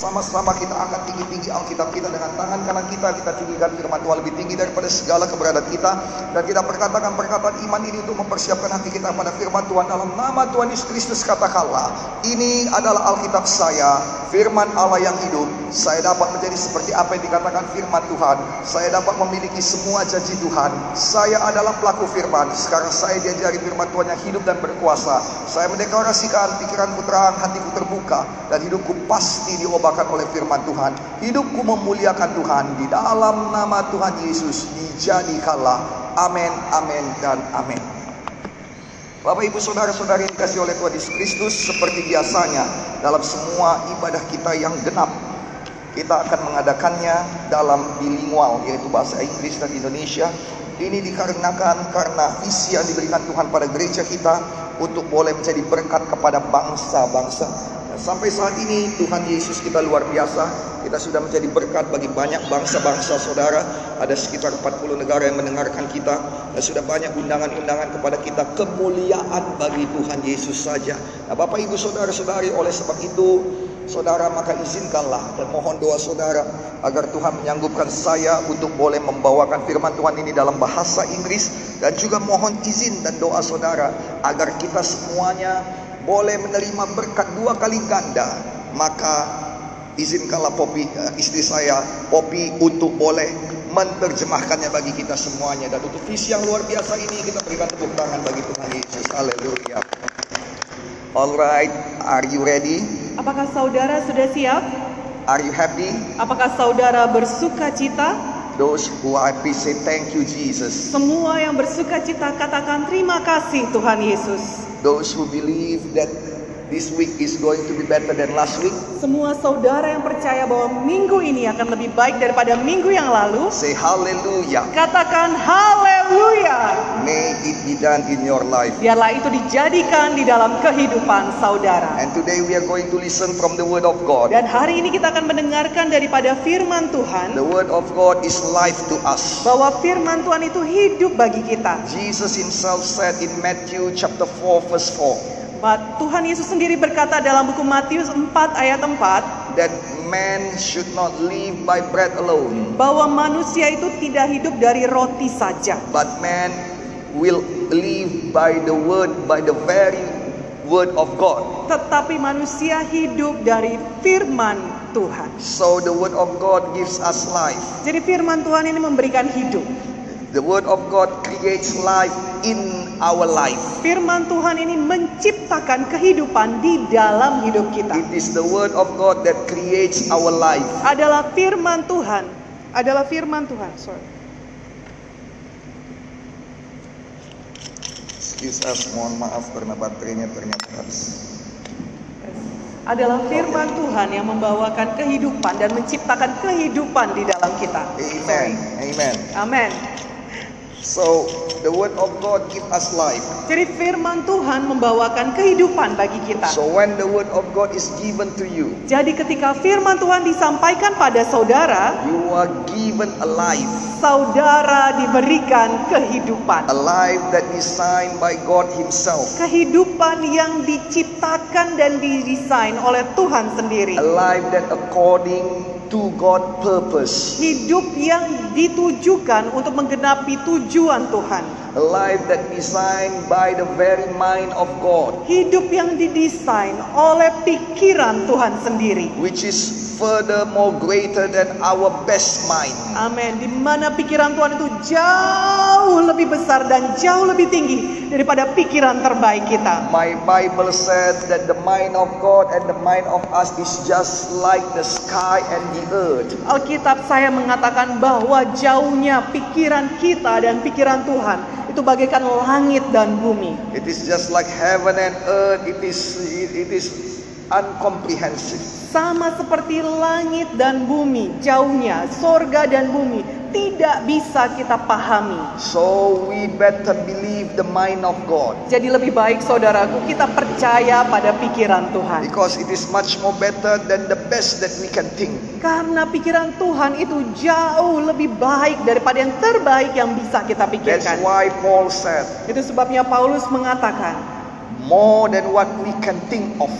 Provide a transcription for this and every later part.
Sama-sama kita angkat tinggi-tinggi Alkitab kita dengan tangan kanan kita. Kita tinggikan firman Tuhan lebih tinggi daripada segala keberadaan kita. Dan kita perkatakan perkataan iman ini untuk mempersiapkan hati kita pada firman Tuhan. Dalam nama Tuhan Yesus Kristus katakanlah. Ini adalah Alkitab saya. Firman Allah yang hidup. Saya dapat menjadi seperti apa yang dikatakan firman Tuhan. Saya dapat memiliki semua janji Tuhan. Saya adalah pelaku firman. Sekarang saya diajari firman Tuhan yang hidup dan berkuasa. Saya mendeklarasikan pikiranku terang, hatiku terbuka. Dan hidupku pasti diobat diubahkan oleh firman Tuhan. Hidupku memuliakan Tuhan di dalam nama Tuhan Yesus dijadikanlah. Amin, amin, dan amin. Bapak ibu saudara-saudari yang dikasih oleh Tuhan Yesus Kristus seperti biasanya dalam semua ibadah kita yang genap kita akan mengadakannya dalam bilingual yaitu bahasa Inggris dan Indonesia ini dikarenakan karena visi yang diberikan Tuhan pada gereja kita untuk boleh menjadi berkat kepada bangsa-bangsa Sampai saat ini Tuhan Yesus kita luar biasa. Kita sudah menjadi berkat bagi banyak bangsa-bangsa saudara. Ada sekitar 40 negara yang mendengarkan kita. Dan sudah banyak undangan-undangan kepada kita. Kemuliaan bagi Tuhan Yesus saja. Nah, Bapak Ibu Saudara-saudari oleh sebab itu Saudara maka izinkanlah dan mohon doa saudara agar Tuhan menyanggupkan saya untuk boleh membawakan firman Tuhan ini dalam bahasa Inggris dan juga mohon izin dan doa saudara agar kita semuanya boleh menerima berkat dua kali ganda, maka izinkanlah Popi eh, istri saya Popi untuk boleh menerjemahkannya bagi kita semuanya dan untuk visi yang luar biasa ini kita berikan tepuk tangan bagi Tuhan Yesus. Haleluya. Alright, are you ready? Apakah saudara sudah siap? Are you happy? Apakah saudara bersuka cita? Those who are happy say thank you Jesus. Semua yang bersuka cita katakan terima kasih Tuhan Yesus. Those who believe that this week is going to be better than last week. Semua saudara yang percaya bahwa minggu ini akan lebih baik daripada minggu yang lalu. Say hallelujah. Katakan haleluya. May it be done in your life. Biarlah itu dijadikan di dalam kehidupan saudara. And today we are going to listen from the word of God. Dan hari ini kita akan mendengarkan daripada firman Tuhan. The word of God is life to us. Bahwa firman Tuhan itu hidup bagi kita. Jesus himself said in Matthew chapter 4 verse 4. Tuhan Yesus sendiri berkata dalam buku Matius 4 ayat 4 that man should not live by bread alone bahwa manusia itu tidak hidup dari roti saja. but man will live by the word by the very word of God. Tetapi manusia hidup dari firman Tuhan. So the word of God gives us life. Jadi firman Tuhan ini memberikan hidup The word of God creates life in our life. Firman Tuhan ini menciptakan kehidupan di dalam hidup kita. It is the word of God that creates our life. Adalah firman Tuhan. Adalah firman Tuhan. Sorry. Excuse us, mohon maaf karena baterainya ternyata habis adalah firman Tuhan yang membawakan kehidupan dan menciptakan kehidupan di dalam kita. Amen. Amen. Amen. So the word of God give us life. Jadi firman Tuhan membawakan kehidupan bagi kita. So when the word of God is given to you. Jadi ketika firman Tuhan disampaikan pada saudara, you are given a life. Saudara diberikan kehidupan. A life that designed by God himself. Kehidupan yang diciptakan dan didesain oleh Tuhan sendiri. A life that according to God purpose. Hidup yang ditujukan untuk menggenapi tujuan Tuhan. A life that designed by the very mind of God. Hidup yang didesain oleh pikiran Tuhan sendiri. Which is further more greater than our best mind. Amin. Di mana pikiran Tuhan itu jauh lebih besar dan jauh lebih tinggi daripada pikiran terbaik kita. My Bible said that the mind of God and the mind of us is just like the sky and the earth. Alkitab saya mengatakan bahwa jauhnya pikiran kita dan pikiran Tuhan itu bagaikan langit dan bumi. It is just like heaven and earth. It is it is uncomprehensive sama seperti langit dan bumi, jauhnya sorga dan bumi tidak bisa kita pahami. So we better believe the mind of God. Jadi lebih baik saudaraku kita percaya pada pikiran Tuhan. Because it is much more better than the best that we can think. Karena pikiran Tuhan itu jauh lebih baik daripada yang terbaik yang bisa kita pikirkan. That's why Paul said. Itu sebabnya Paulus mengatakan more than what we can think of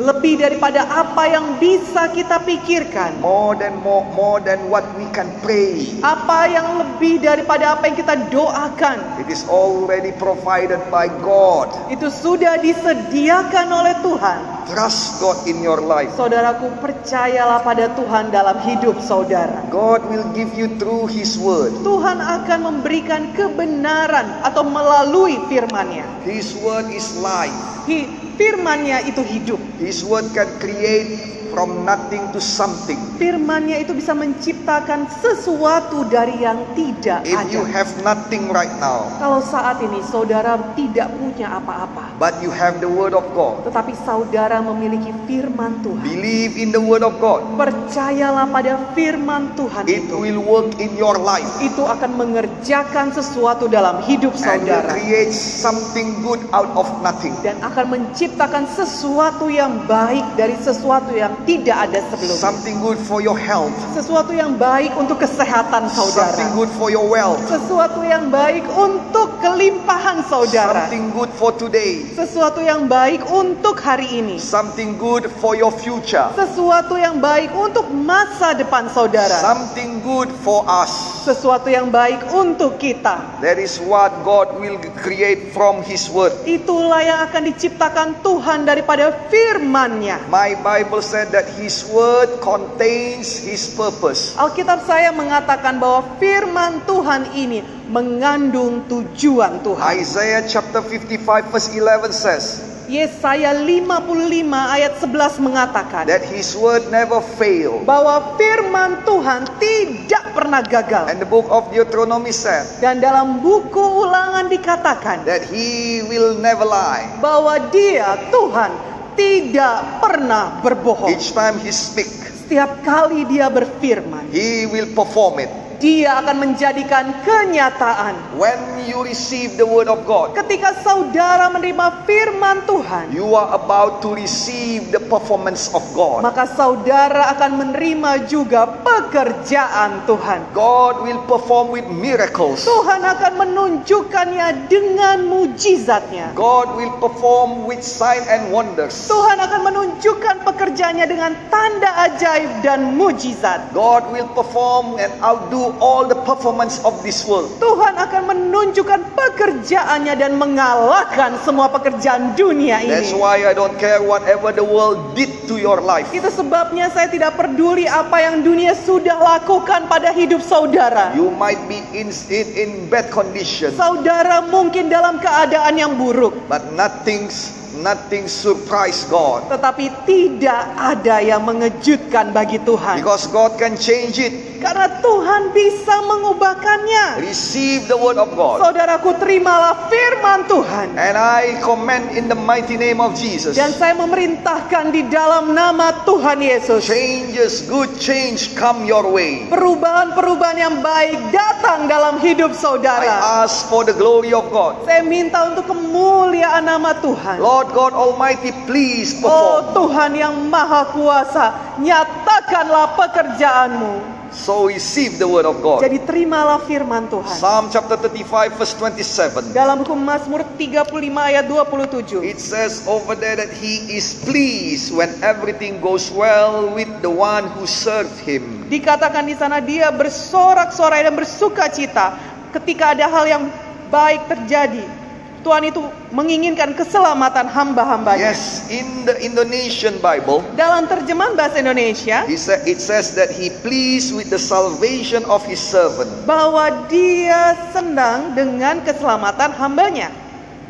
lebih daripada apa yang bisa kita pikirkan, more than more, more than what we can pray. apa yang lebih daripada apa yang kita doakan. It is already provided by God. Itu sudah disediakan oleh Tuhan. Trust God in your life. Saudaraku, percayalah pada Tuhan dalam hidup saudara. God will give you through His Word. Tuhan akan memberikan kebenaran atau melalui firman-Nya. His Word is life. Hi- Firman-Nya itu hidup. His Word can create from nothing to something. Firman-Nya itu bisa menciptakan sesuatu dari yang tidak If you ada. have nothing right now, Kalau saat ini saudara tidak punya apa-apa, but you have the Word of God, tetapi saudara memiliki firman Tuhan. believe in the Word of God. Percayalah pada firman Tuhan It itu. will work in your life Itu akan mengerjakan sesuatu dalam hidup and saudara. create something good out of nothing. Dan akan menciptakan sesuatu yang baik dari sesuatu yang tidak ada sebelumnya. Something good for your health, Sesuatu yang baik untuk kesehatan something saudara. good for your wealth, Sesuatu yang baik untuk kelimpahan saudara. something good for today, Sesuatu yang baik untuk hari ini. something good for your future, Sesuatu yang baik untuk masa depan saudara. something good for us. Sesuatu yang baik untuk kita. That is what God will create from His Word. Itulah yang akan diciptakan Tuhan daripada firman-Nya. My Bible said that His Word contains His purpose. Alkitab saya mengatakan bahwa firman Tuhan ini mengandung tujuan Tuhan. Isaiah chapter 55 verse 11 says Yesaya 55 ayat 11 mengatakan that His Word never fail. bahwa firman Tuhan tidak pernah gagal. And the book of Deuteronomy said Dan dalam buku ulangan dikatakan that He will never lie. bahwa dia Tuhan tidak pernah berbohong. Each time He speak, Setiap kali dia berfirman, He will perform it. Dia akan menjadikan kenyataan. When you receive the Word of God, Ketika saudara menerima firman Tuhan, you are about to receive the performance of God. maka saudara akan menerima juga pekerjaan Tuhan. God will perform with miracles. Tuhan akan menunjukkannya dengan mujizatnya. God will perform with sign and wonders. Tuhan akan menunjukkan pekerjaannya dengan tanda ajaib dan mujizat. God will perform and outdo all the performance of this world. Tuhan akan menunjukkan pekerjaannya dan mengalahkan semua pekerjaan dunia That's ini. why I don't care whatever the world did to your life. Itu sebabnya saya tidak peduli apa yang dunia sudah lakukan pada hidup saudara. You might be in, in, in bad condition, Saudara mungkin dalam keadaan yang buruk, but nothing's nothing surprise God. tetapi tidak ada yang mengejutkan bagi Tuhan. Because God can change it. Karena Tuhan bisa mengubahkannya. Receive the word of God. Saudaraku terimalah firman Tuhan. And I command in the mighty name of Jesus. Dan saya memerintahkan di dalam nama Tuhan Yesus. Changes, good change come your way. Perubahan-perubahan yang baik datang dalam hidup I saudara. ask for the glory of God. Saya minta untuk kemuliaan nama Tuhan. Lord God Almighty, please Oh perform. Tuhan yang maha kuasa, nyatakanlah pekerjaanmu. So receive the word of God. Jadi terimalah firman Tuhan. Psalm chapter 35 verse 27. Dalam buku Mazmur 35 ayat 27. It says over there that he is pleased when everything goes well with the one who served him. Dikatakan di sana dia bersorak-sorai dan bersuka cita ketika ada hal yang baik terjadi. Tuhan itu menginginkan keselamatan hamba-hambanya. Yes, in the Indonesian Bible, Dalam terjemahan bahasa Indonesia, he sa- it says that he pleased with the salvation of his servant. bahwa dia senang dengan keselamatan hambanya.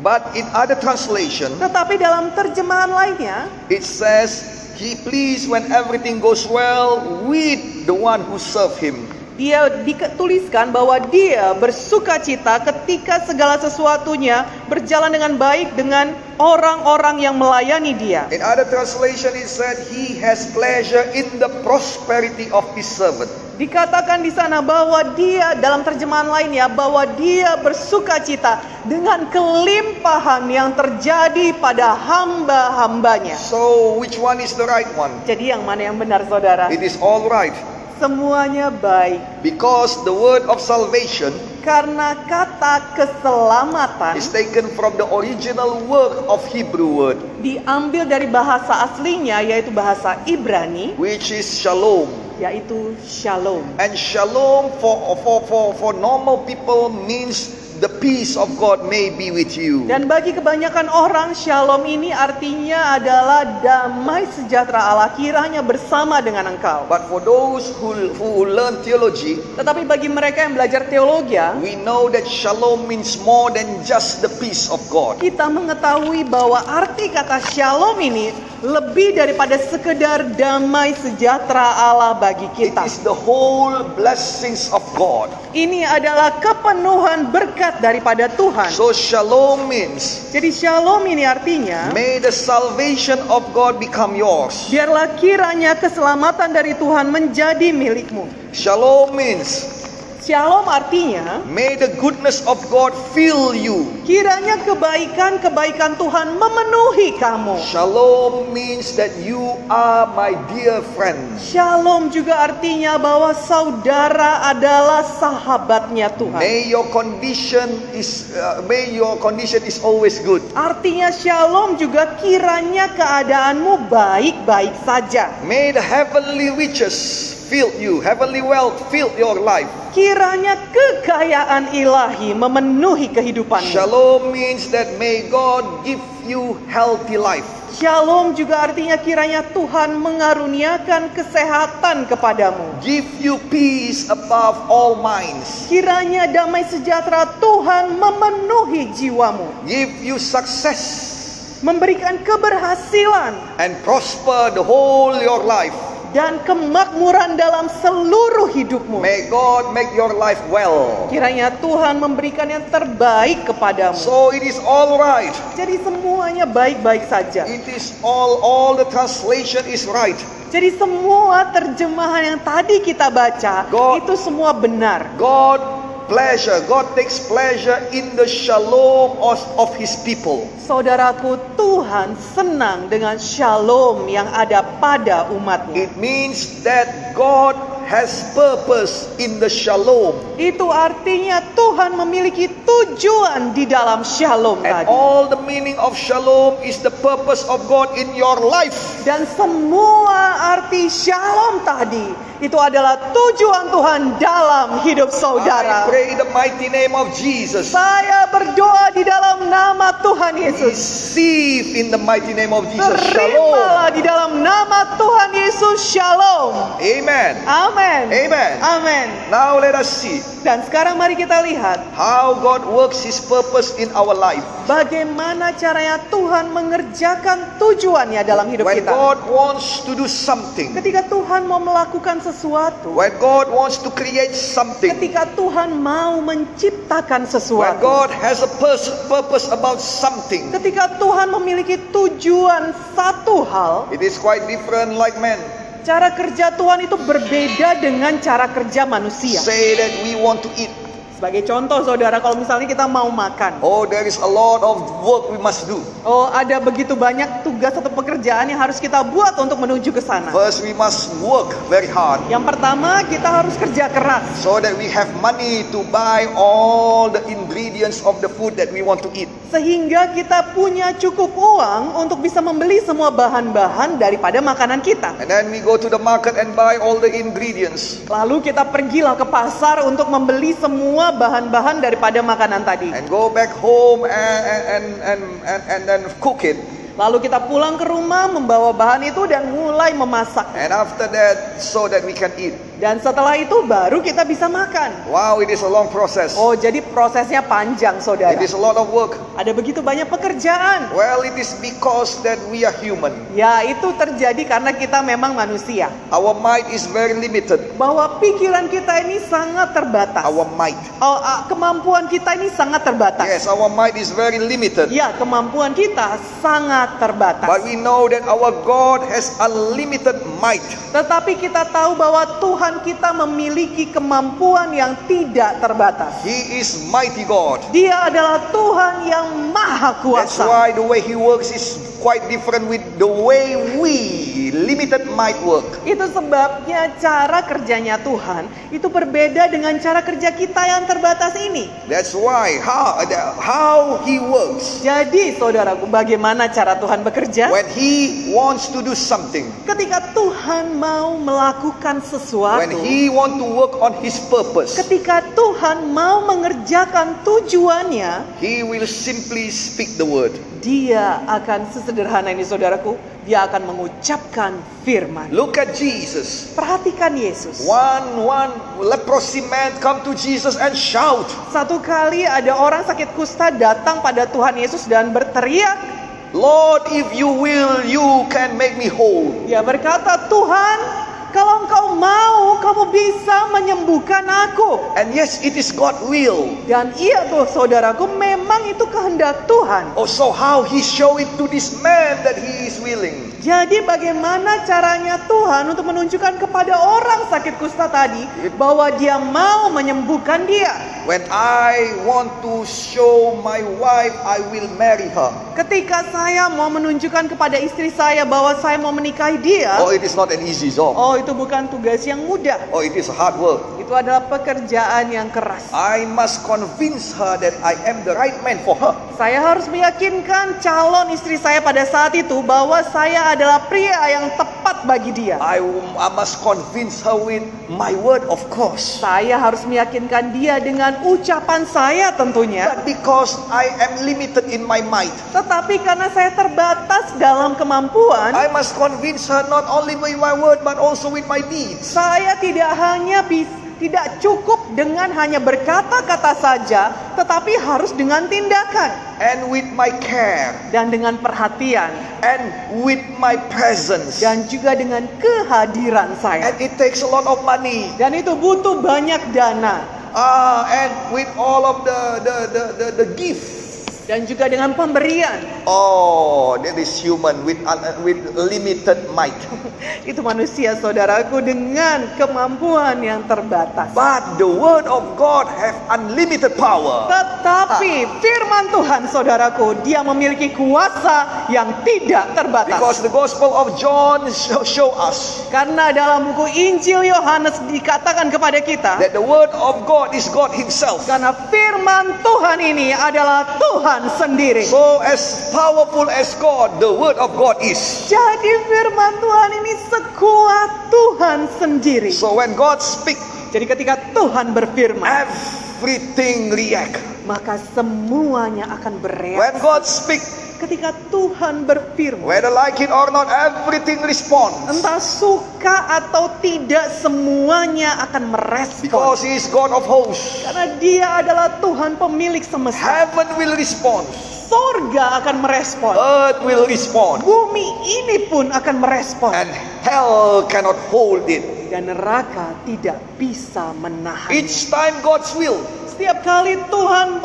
But in other translation, Tetapi dalam terjemahan lainnya, it says he pleased when everything goes well with the one who served him. Dia dituliskan bahwa dia bersuka cita ketika segala sesuatunya berjalan dengan baik dengan orang-orang yang melayani dia. In other translation, it said he has pleasure in the prosperity of his servant. Dikatakan di sana bahwa dia dalam terjemahan lainnya bahwa dia bersuka cita dengan kelimpahan yang terjadi pada hamba-hambanya. So, which one is the right one? Jadi yang mana yang benar saudara? It is all right Semuanya baik. because the word of salvation karena kata keselamatan is taken from the original word of Hebrew word, diambil dari bahasa aslinya yaitu bahasa Ibrani which is shalom. yaitu shalom. And shalom for, for, for, for normal people means the peace of God may be with you. Dan bagi kebanyakan orang shalom ini artinya adalah damai sejahtera Allah kiranya bersama dengan engkau. But for those who, who learn theology, Tetapi bagi mereka yang belajar teologi, we know that shalom means more than just the peace of God. kita mengetahui bahwa arti kata shalom ini lebih daripada sekedar damai sejahtera Allah bagi It kita. is the whole blessings of God. Ini adalah kepenuhan berkat daripada Tuhan. So shalom means Jadi shalom ini artinya may the salvation of God become yours. biarlah kiranya keselamatan dari Tuhan menjadi milikmu. Shalom means Shalom artinya may the goodness of God fill you. kiranya kebaikan-kebaikan Tuhan memenuhi kamu. Shalom means that you are my dear friends. Shalom juga artinya bahwa saudara adalah sahabatnya Tuhan. May your condition is uh, may your condition is always good. Artinya shalom juga kiranya keadaanmu baik-baik saja. May the heavenly riches fill you, heavenly wealth fill your life. Kiranya kekayaan ilahi memenuhi kehidupanmu. Shalom means that may God give you healthy life. Shalom juga artinya kiranya Tuhan mengaruniakan kesehatan kepadamu. Give you peace above all minds. Kiranya damai sejahtera Tuhan memenuhi jiwamu. Give you success Memberikan keberhasilan and prosper the whole your life. Dan kemakmuran dalam seluruh hidupmu. May God make your life well. Kiranya Tuhan memberikan yang terbaik kepadamu. So it is all right. Jadi semuanya baik-baik saja. It is all all the translation is right. Jadi semua terjemahan yang tadi kita baca God- itu semua benar. God pleasure, God takes pleasure in the shalom of, of his people. Saudaraku, Tuhan senang dengan shalom yang ada pada umatnya. It means that God has purpose in the shalom. Itu artinya Tuhan memiliki tujuan di dalam shalom And tadi. all the meaning of shalom is the purpose of God in your life. Dan semua arti shalom tadi itu adalah tujuan Tuhan dalam hidup I saudara. pray in the mighty name of Jesus. Saya berdoa di dalam nama Tuhan Yesus. Receive in the mighty name of Jesus. Terimalah Shalom. di dalam nama Tuhan Yesus shalom. Amen. Amin. Amen. Amin. Now let us see Dan sekarang mari kita lihat how God works his purpose in our life. bagaimana caranya Tuhan mengerjakan tujuannya dalam hidup When kita. God wants to do something, Ketika Tuhan mau melakukan sesuatu, when God wants to create something, ketika Tuhan mau menciptakan when sesuatu, God has a purpose about something, ketika Tuhan memiliki tujuan satu hal, it is quite different like men. Cara kerja Tuhan itu berbeda dengan cara kerja manusia. Say that we want to eat. Sebagai contoh saudara, kalau misalnya kita mau makan, Oh, there is a lot of work we must do. oh ada begitu banyak tugas atau pekerjaan yang harus kita buat untuk menuju ke sana. First, we must work very hard Yang pertama, kita harus kerja keras so that we have money to buy all the ingredients of the food that we want to eat. sehingga kita punya cukup uang untuk bisa membeli semua bahan-bahan daripada makanan kita. And then we go to the market and buy all the ingredients Lalu kita pergilah ke pasar untuk membeli semua bahan-bahan daripada makanan tadi. and go back home and and and and, and then cook it. Lalu kita pulang ke rumah membawa bahan itu dan mulai memasak. And after that, so that we can eat. Dan setelah itu baru kita bisa makan. Wow, it is a long process. Oh, jadi prosesnya panjang, saudara. It is a lot of work. Ada begitu banyak pekerjaan. Well, it is because that we are human. Ya, itu terjadi karena kita memang manusia. Our mind is very limited. Bahwa pikiran kita ini sangat terbatas. Our might. Oh, ah, kemampuan kita ini sangat terbatas. Yes, our mind is very limited. Ya, kemampuan kita sangat terbatas. But we know that our God has unlimited might. Tetapi kita tahu bahwa Tuhan kita memiliki kemampuan yang tidak terbatas. He is mighty God. Dia adalah Tuhan yang maha That's kuasa. why the way He works is quite different with the way we limited might work. Itu sebabnya cara kerjanya Tuhan itu berbeda dengan cara kerja kita yang terbatas ini. That's why how how he works. Jadi saudaraku bagaimana cara Tuhan bekerja? When he wants to do something, Ketika Tuhan mau melakukan when sesuatu, he want to work on his purpose, ketika Tuhan mau mengerjakan tujuannya, he will simply speak the word. dia akan sesederhana ini saudaraku, dia akan mengucapkan firman. Look at Jesus. Perhatikan Yesus. One one leprosy man come to Jesus and shout. Satu kali ada orang sakit kusta datang pada Tuhan Yesus dan berteriak. Lord, if you will, you can make me whole. Dia berkata, Tuhan, kalau engkau mau, kamu bisa menyembuhkan aku. And yes, it is God will. Dan iya tuh saudaraku, memang itu kehendak Tuhan. Oh, so how he show it to this man that he is willing? Jadi bagaimana caranya Tuhan untuk menunjukkan kepada orang sakit kusta tadi bahwa dia mau menyembuhkan dia. When I want to show my wife, I will marry her. Ketika saya mau menunjukkan kepada istri saya bahwa saya mau menikahi dia, Oh, it is not an easy job. oh itu bukan tugas yang mudah. Oh, it is hard work. Itu adalah pekerjaan yang keras. I must convince her that I am the right man for her. Saya harus meyakinkan calon istri saya pada saat itu bahwa saya adalah pria yang tepat bagi dia. I, I must convince her with my word, of course. Saya harus meyakinkan dia dengan ucapan saya tentunya. But because I am limited in my might, Tetapi karena saya terbatas dalam kemampuan, I must convince her not only with my word but also with my deeds. saya tidak hanya bisa tidak cukup dengan hanya berkata-kata saja, tetapi harus dengan tindakan And with my care dan dengan perhatian and with my presence. dan juga dengan kehadiran saya. And it takes a lot of money. Dan itu butuh banyak dana Ah, and with all of the the the the, the gift. Dan juga dengan pemberian. Oh, that is human with un- with limited might. Itu manusia saudaraku dengan kemampuan yang terbatas. But the word of God have unlimited power. Tetapi firman Tuhan saudaraku, dia memiliki kuasa yang tidak terbatas. Because the Gospel of John show, show us Karena dalam buku Injil Yohanes dikatakan kepada kita, that the word of God is God Himself. karena firman Tuhan ini adalah Tuhan sendiri. So as powerful as God, the word of God is. Jadi firman Tuhan ini sekuat Tuhan sendiri. So when God speak, Jadi ketika Tuhan berfirman, everything react. maka semuanya akan When bereaksi. God speak, Ketika Tuhan berfirman, whether like it or not, everything responds. entah suka atau tidak semuanya akan merespon. Because He is God of hosts. Karena dia adalah Tuhan pemilik semesta. Heaven will respond. Sorga akan merespon. Earth will respond. Bumi ini pun akan merespon. And hell cannot hold it. Dan neraka tidak bisa menahan. Each time God's will, Setiap kali Tuhan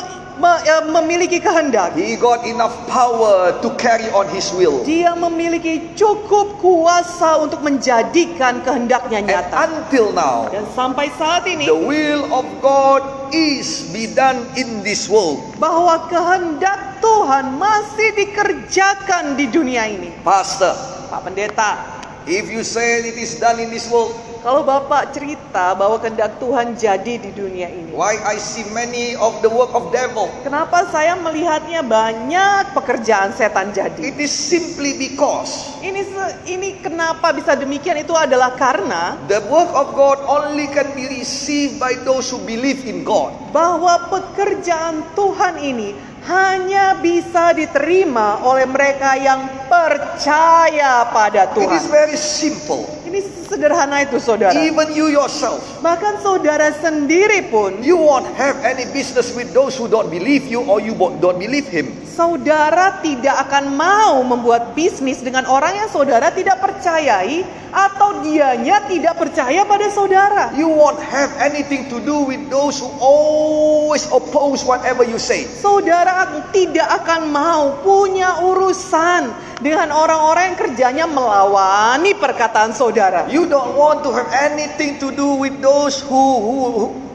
memiliki kehendak, He got enough power to carry on His will. dia memiliki cukup kuasa untuk menjadikan kehendaknya And nyata. until now, Dan sampai saat ini, the will of God is be done in this world. bahwa kehendak Tuhan masih dikerjakan di dunia ini. Pastor, Pak Pendeta, if you say it is done in this world, kalau Bapak cerita bahwa kehendak Tuhan jadi di dunia ini, why I see many of the work of devil? kenapa saya melihatnya banyak pekerjaan setan jadi? It is simply because Ini ini kenapa bisa demikian itu adalah karena the work of God only can be received by those who believe in God. bahwa pekerjaan Tuhan ini hanya bisa diterima oleh mereka yang percaya pada It is Tuhan. very simple. Ini sederhana itu saudara. Even you yourself, Bahkan saudara sendiri pun, you won't have any business with those who don't believe you or you don't believe him. saudara tidak akan mau membuat bisnis dengan orang yang saudara tidak percayai atau dianya tidak percaya pada saudara. You won't have anything to do with those who always oppose whatever you say. Saudara tidak akan mau punya urusan dengan orang-orang yang kerjanya melawani perkataan saudara. You don't want to have anything to do with those who who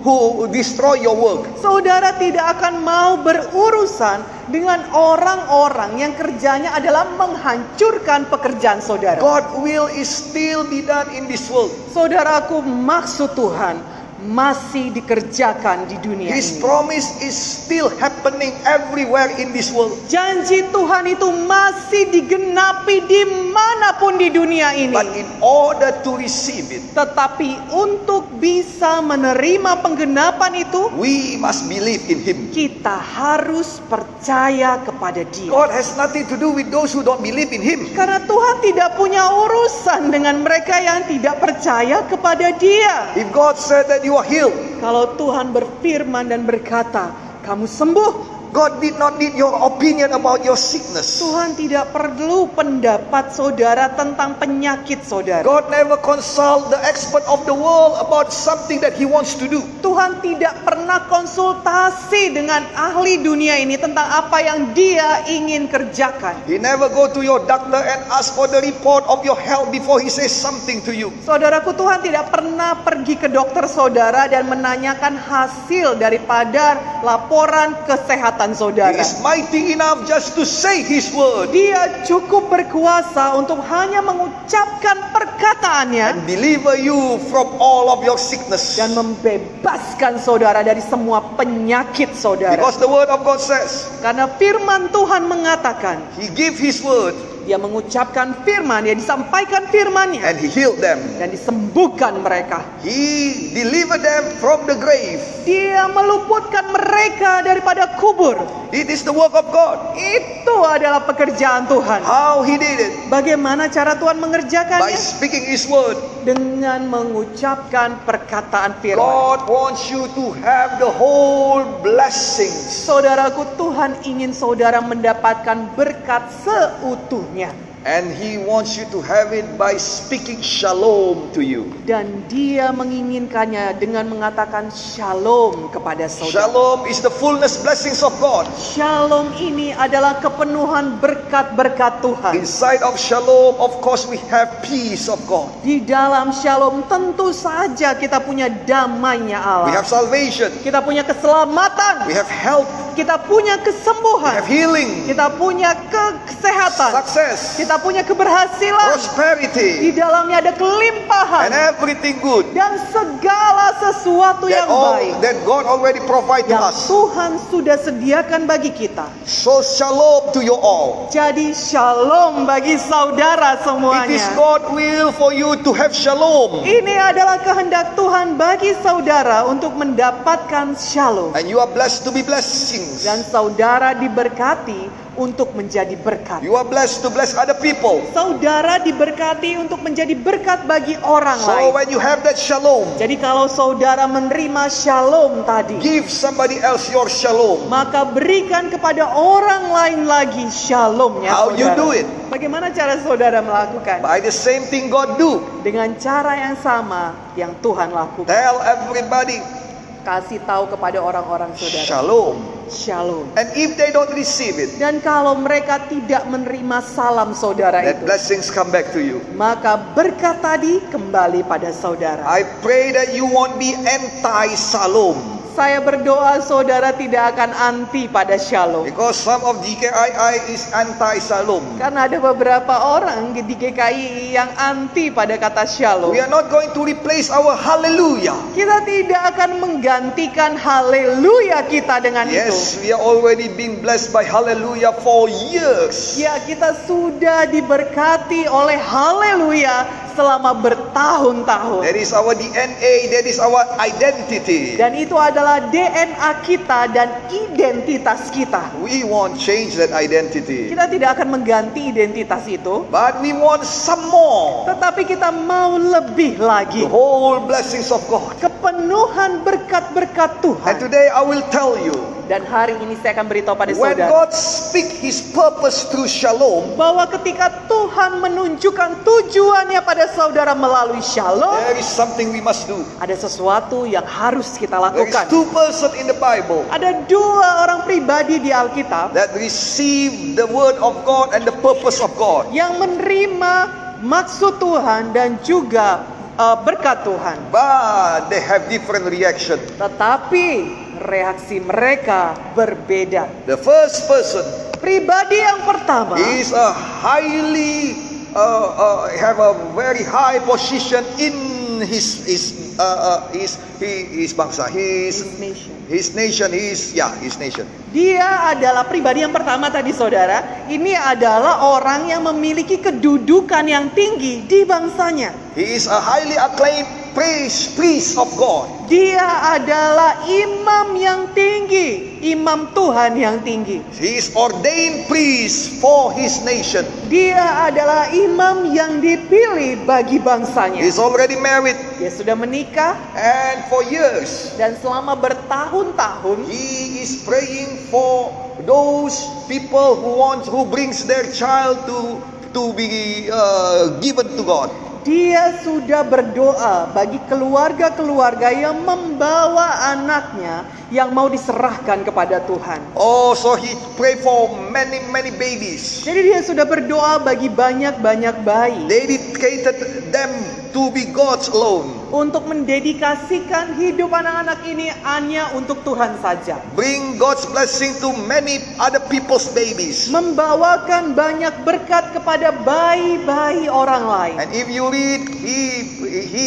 who destroy your work. Saudara tidak akan mau berurusan dengan orang-orang yang kerjanya adalah menghancurkan pekerjaan saudara. God will is still be done in this world. Saudaraku, maksud Tuhan masih dikerjakan di dunia His ini. promise is still happening everywhere in this world. Janji Tuhan itu masih digenapi di mana pun di dunia ini. But in order to receive it, Tetapi untuk bisa menerima penggenapan itu, we must believe in Him. kita harus percaya kepada Dia. God has nothing to do with those who don't believe in Him. Karena Tuhan tidak punya urusan dengan mereka yang tidak percaya kepada Dia. If God said that you are healed, Kalau Tuhan berfirman dan berkata, "Kamu sembuh," God did not need your opinion about your sickness. Tuhan tidak perlu pendapat saudara tentang penyakit saudara. God never consult the expert of the world about something that He wants to do. Tuhan tidak pernah konsultasi dengan ahli dunia ini tentang apa yang Dia ingin kerjakan. He never go to your doctor and ask for the report of your health before He says something to you. Saudaraku, Tuhan tidak pernah pergi ke dokter saudara dan menanyakan hasil daripada laporan kesehatan He saudara. is mighty enough just to say His word Dia cukup berkuasa untuk hanya mengucapkan perkataannya and deliver you from all of your sickness. dan membebaskan saudara dari semua penyakit saudara. Because the word of God says, Karena firman Tuhan mengatakan, He give His word dia mengucapkan firman, dia disampaikan firmannya and He healed them. dan disembuhkan mereka. He delivered them from the grave. Dia meluputkan mereka daripada kubur. It is the work of God. Itu adalah pekerjaan Tuhan. How He did it? Bagaimana cara Tuhan By mengerjakannya? speaking His word. Dengan mengucapkan perkataan firman. God wants you to have the whole blessings. Saudaraku, Tuhan ingin saudara mendapatkan berkat seutuhnya. And He wants you to have it by speaking shalom to you. Dan dia menginginkannya dengan mengatakan shalom kepada saudara. Shalom is the fullness blessings of God. Shalom ini adalah kepenuhan berkat-berkat Tuhan. Inside of shalom, of course, we have peace of God. Di dalam shalom tentu saja kita punya damainya We Allah. have salvation. Kita punya keselamatan. We have health. Kita punya We have kesembuhan. healing. Kita punya ke- kesehatan. Success. Kita punya keberhasilan. Di Prosperity. dalamnya ada kelimpahan. And everything good. Dan segala sesuatu That, yang all, baik. that God already provide to Yang us. Tuhan sudah sediakan bagi kita. So shalom to you all. Jadi shalom bagi saudara It is semuanya. God will for you to have shalom. Ini adalah kehendak Tuhan bagi saudara untuk mendapatkan shalom. And you are blessed to be blessings. Dan saudara diberkati untuk menjadi berkat. You are blessed to bless other people. Saudara diberkati untuk menjadi berkat bagi orang So lain. when you have that shalom, Jadi kalau saudara menerima shalom tadi, give somebody else your shalom. maka berikan kepada orang lain lagi shalomnya How you saudara. do it? Bagaimana cara saudara melakukan? By the same thing God do. Dengan cara yang sama yang Tuhan lakukan. Tell everybody Kasih tahu kepada orang-orang saudara. shalom. Shalom. And if they don't receive it, Dan kalau mereka tidak menerima salam saudara that itu, blessings come back to you. maka berkat tadi kembali pada saudara. I pray that you won't be anti-shalom. Saya berdoa saudara tidak akan anti pada shalom. Because some of GKII is anti-shalom. Karena ada beberapa orang di GKI yang anti pada kata shalom. We are not going to replace our hallelujah. Kita tidak akan menggantikan haleluya kita dengan itu. Yes, we are already being blessed by hallelujah for years. Ya, kita sudah diberkati oleh haleluya selama bertahun-tahun. That is our DNA, that is our identity. Dan itu adalah DNA kita dan identitas kita. We won't change that identity. Kita tidak akan mengganti identitas itu, But we want some more. tetapi kita mau lebih lagi. The whole blessings of God. Kepenuhan berkat-berkat Tuhan. And today I will tell you, Dan hari ini saya akan beritahu pada when saudara God speak his purpose through shalom, bahwa ketika Tuhan menunjukkan tujuannya pada saudara melalui shalom, there is something we must do. ada sesuatu yang harus kita There is lakukan. two person in the Bible Ada dua orang pribadi di Alkitab that receive the word of God and the purpose of God. yang menerima maksud Tuhan dan juga uh, berkat Tuhan. But they have different reaction. Tetapi reaksi mereka berbeda. The first person Pribadi yang pertama is a highly uh, uh, have a very high position in his his uh, uh, his he, his bangsa his His nation. his nation his yeah his nation Dia adalah pribadi yang pertama tadi saudara. Ini adalah orang yang memiliki kedudukan yang tinggi di bangsanya. he is a highly acclaimed priest priest of God. Dia adalah imam yang tinggi, imam Tuhan yang tinggi. he is ordained priest for his nation. Dia adalah imam yang dipilih bagi bangsanya. he's already married. Dia sudah menikah. And for years dan selama bertahun-tahun he is praying for those people who want who brings their child to to be uh, given to God dia sudah berdoa bagi keluarga-keluarga yang membawa anaknya yang mau diserahkan kepada Tuhan. Oh, so he pray for many, many babies. Jadi dia sudah berdoa bagi banyak-banyak bayi dedicated them to be God's alone. untuk mendedikasikan hidup anak-anak ini hanya untuk Tuhan saja. Bring God's blessing to many other people's babies. Membawakan banyak berkat kepada bayi-bayi orang lain. And if you read, he, he,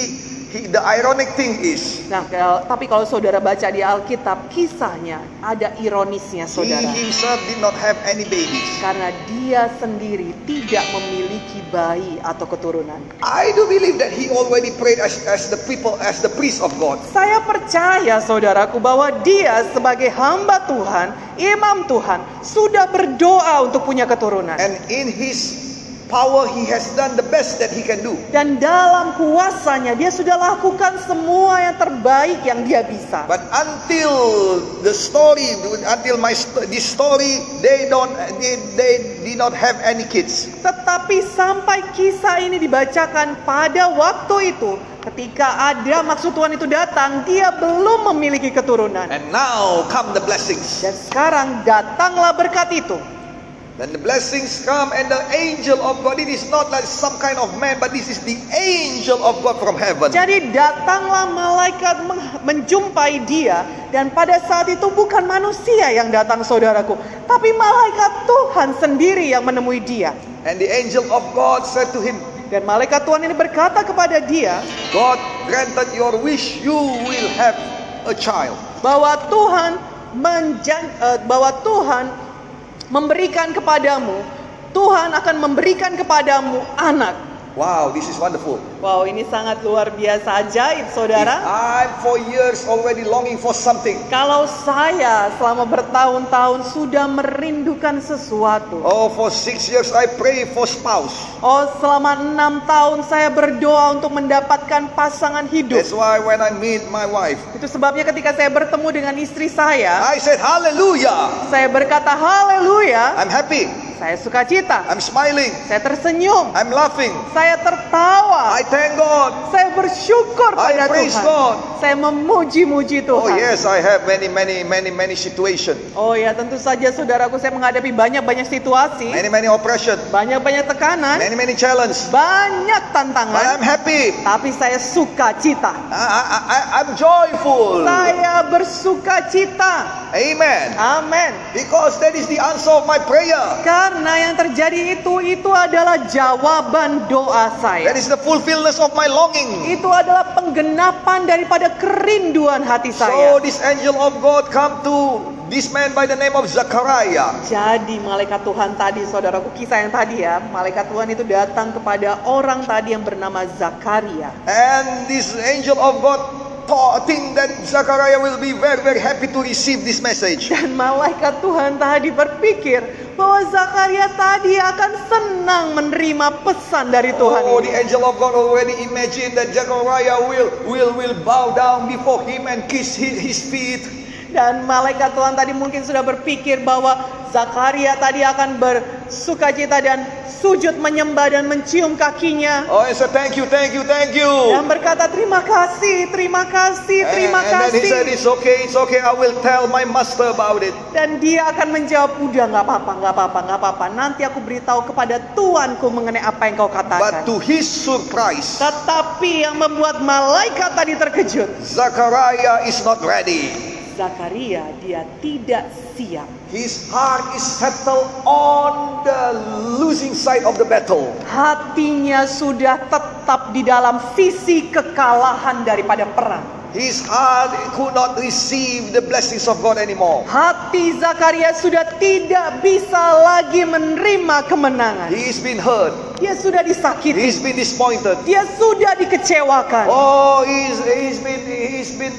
he the ironic thing is, Nah, tapi kalau saudara baca di Alkitab, kisahnya ada ironisnya, he saudara. himself did not have any babies. Karena dia sendiri tidak memiliki bayi atau keturunan. I do believe that he already prayed as, as the people, as the priest of God. Saya percaya saudaraku bahwa dia sebagai hamba Tuhan, imam Tuhan, sudah berdoa untuk punya keturunan. And in his power, he has done the best that he can do. Dan dalam kuasanya dia sudah lakukan semua yang terbaik yang dia bisa. But until the story, until my this story, they don't, they, they did not have any kids. Tetapi sampai kisah ini dibacakan pada waktu itu, ketika ada maksud Tuhan itu datang, dia belum memiliki keturunan. And now come the blessings. Dan sekarang datanglah berkat itu. Then the blessings come, and the angel of God. It is not like some kind of man, but this is the angel of God from heaven. Jadi datanglah malaikat menjumpai dia dan pada saat itu bukan manusia yang datang saudaraku, tapi malaikat Tuhan sendiri yang menemui dia. And the angel of God said to him, Dan malaikat Tuhan ini berkata kepada dia God granted your wish, you will have a child. bahwa Tuhan menjan- eh, bahwa Tuhan memberikan kepadamu Tuhan akan memberikan kepadamu anak. Wow, this is wonderful. Wow, ini sangat luar biasa ajaib, If saudara. I'm for years already longing for something. Kalau saya selama bertahun-tahun sudah merindukan sesuatu, Oh, for six years I pray for spouse. oh selama enam tahun saya berdoa untuk mendapatkan pasangan hidup. That's why when I meet my wife, Itu sebabnya ketika saya bertemu dengan istri saya, I said hallelujah. saya berkata haleluya, I'm happy. Saya sukacita, I'm smiling. saya tersenyum, I'm laughing. saya tertawa, I thank God. saya bersyukur I pada praise Tuhan. God. Saya memuji-muji Oh Tuhan. yes, I have many, many, many, many situation. Oh ya, tentu saja saudaraku saya menghadapi banyak-banyak situasi, Many, many oppression. banyak-banyak tekanan, Many, many challenge. banyak But tantangan, I'm happy. tapi saya sukacita. I, I, I, I'm joyful. Saya bersukacita. Amen. Amin. Because that is the answer of my prayer. Karena yang terjadi itu itu adalah jawaban doa saya. That is the fulfillment of my longing. Itu adalah penggenapan daripada kerinduan hati So saya. this angel of God come to this man by the name of Zachariah. Jadi malaikat Tuhan tadi, saudaraku kisah yang tadi ya, malaikat Tuhan itu datang kepada orang tadi yang bernama Zakaria. And this angel of God think that Zachariah will be very, very happy to receive this message. Dan malaikat Tuhan tadi berpikir bahwa Zakaria tadi akan senang menerima pesan dari Tuhan Oh, ini. the angel of God already imagined that Zechariah will will will bow down before him and kiss his, his feet. Dan malaikat Tuhan tadi mungkin sudah berpikir bahwa Zakaria tadi akan bersukacita dan sujud menyembah dan mencium kakinya. Oh, and said, thank you, thank you, thank you. Dan berkata terima kasih, terima kasih, And, terima and then he said, kasih. it's okay, it's okay. I will tell my master about it. Dan dia akan menjawab, udah nggak apa-apa, nggak apa-apa, nggak apa-apa. Nanti aku beritahu kepada tuanku mengenai apa yang kau But katakan. to his surprise, Tetapi yang membuat malaikat tadi terkejut, Zachariah is not ready. Zakaria dia tidak siap. His heart is settled on the losing side of the battle. Hatinya sudah tetap di dalam visi kekalahan daripada perang. His heart could not receive the blessings of God anymore. Hati Zakaria sudah tidak bisa lagi menerima kemenangan. He's been hurt. Dia sudah disakiti. He's been disappointed. Dia sudah dikecewakan. Oh, he's, he's been he's been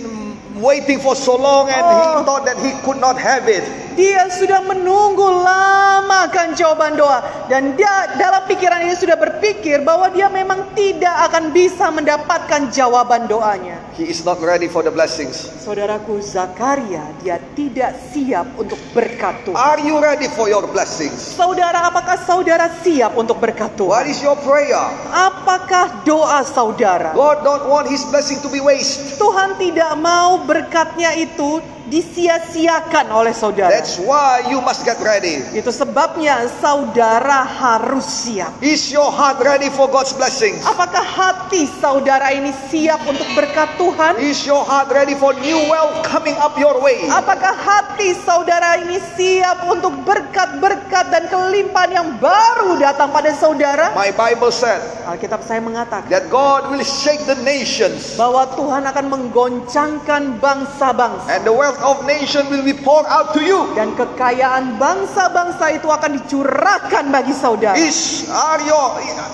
waiting for so long and he Oh. thought that he could not have it. Dia sudah menunggu lama kan jawaban doa dan dia dalam pikiran ini sudah berpikir bahwa dia memang tidak akan bisa mendapatkan jawaban doanya. He is not ready for the blessings. Saudaraku Zakaria dia tidak siap untuk berkat Tuhan. Are you ready for your blessings? Saudara, apakah saudara siap untuk berkat What Tuhan? is your prayer? Apakah doa saudara? God don't want his blessing to be waste. Tuhan tidak mau berkatnya itu disia-siakan oleh saudara. That's why you must get ready. Itu sebabnya saudara harus siap. Is your heart ready for God's blessings? Apakah hati saudara ini siap untuk berkat Tuhan? Is your heart ready for new wealth coming up your way? Apakah hati saudara ini siap untuk berkat-berkat dan kelimpahan yang baru datang pada saudara? My Bible said Alkitab saya mengatakan that God will shake the nations bahwa Tuhan akan menggoncangkan bangsa-bangsa and the wealth of nation will be poured out to you. dan kekayaan bangsa-bangsa itu akan dicurahkan bagi saudara. Is are your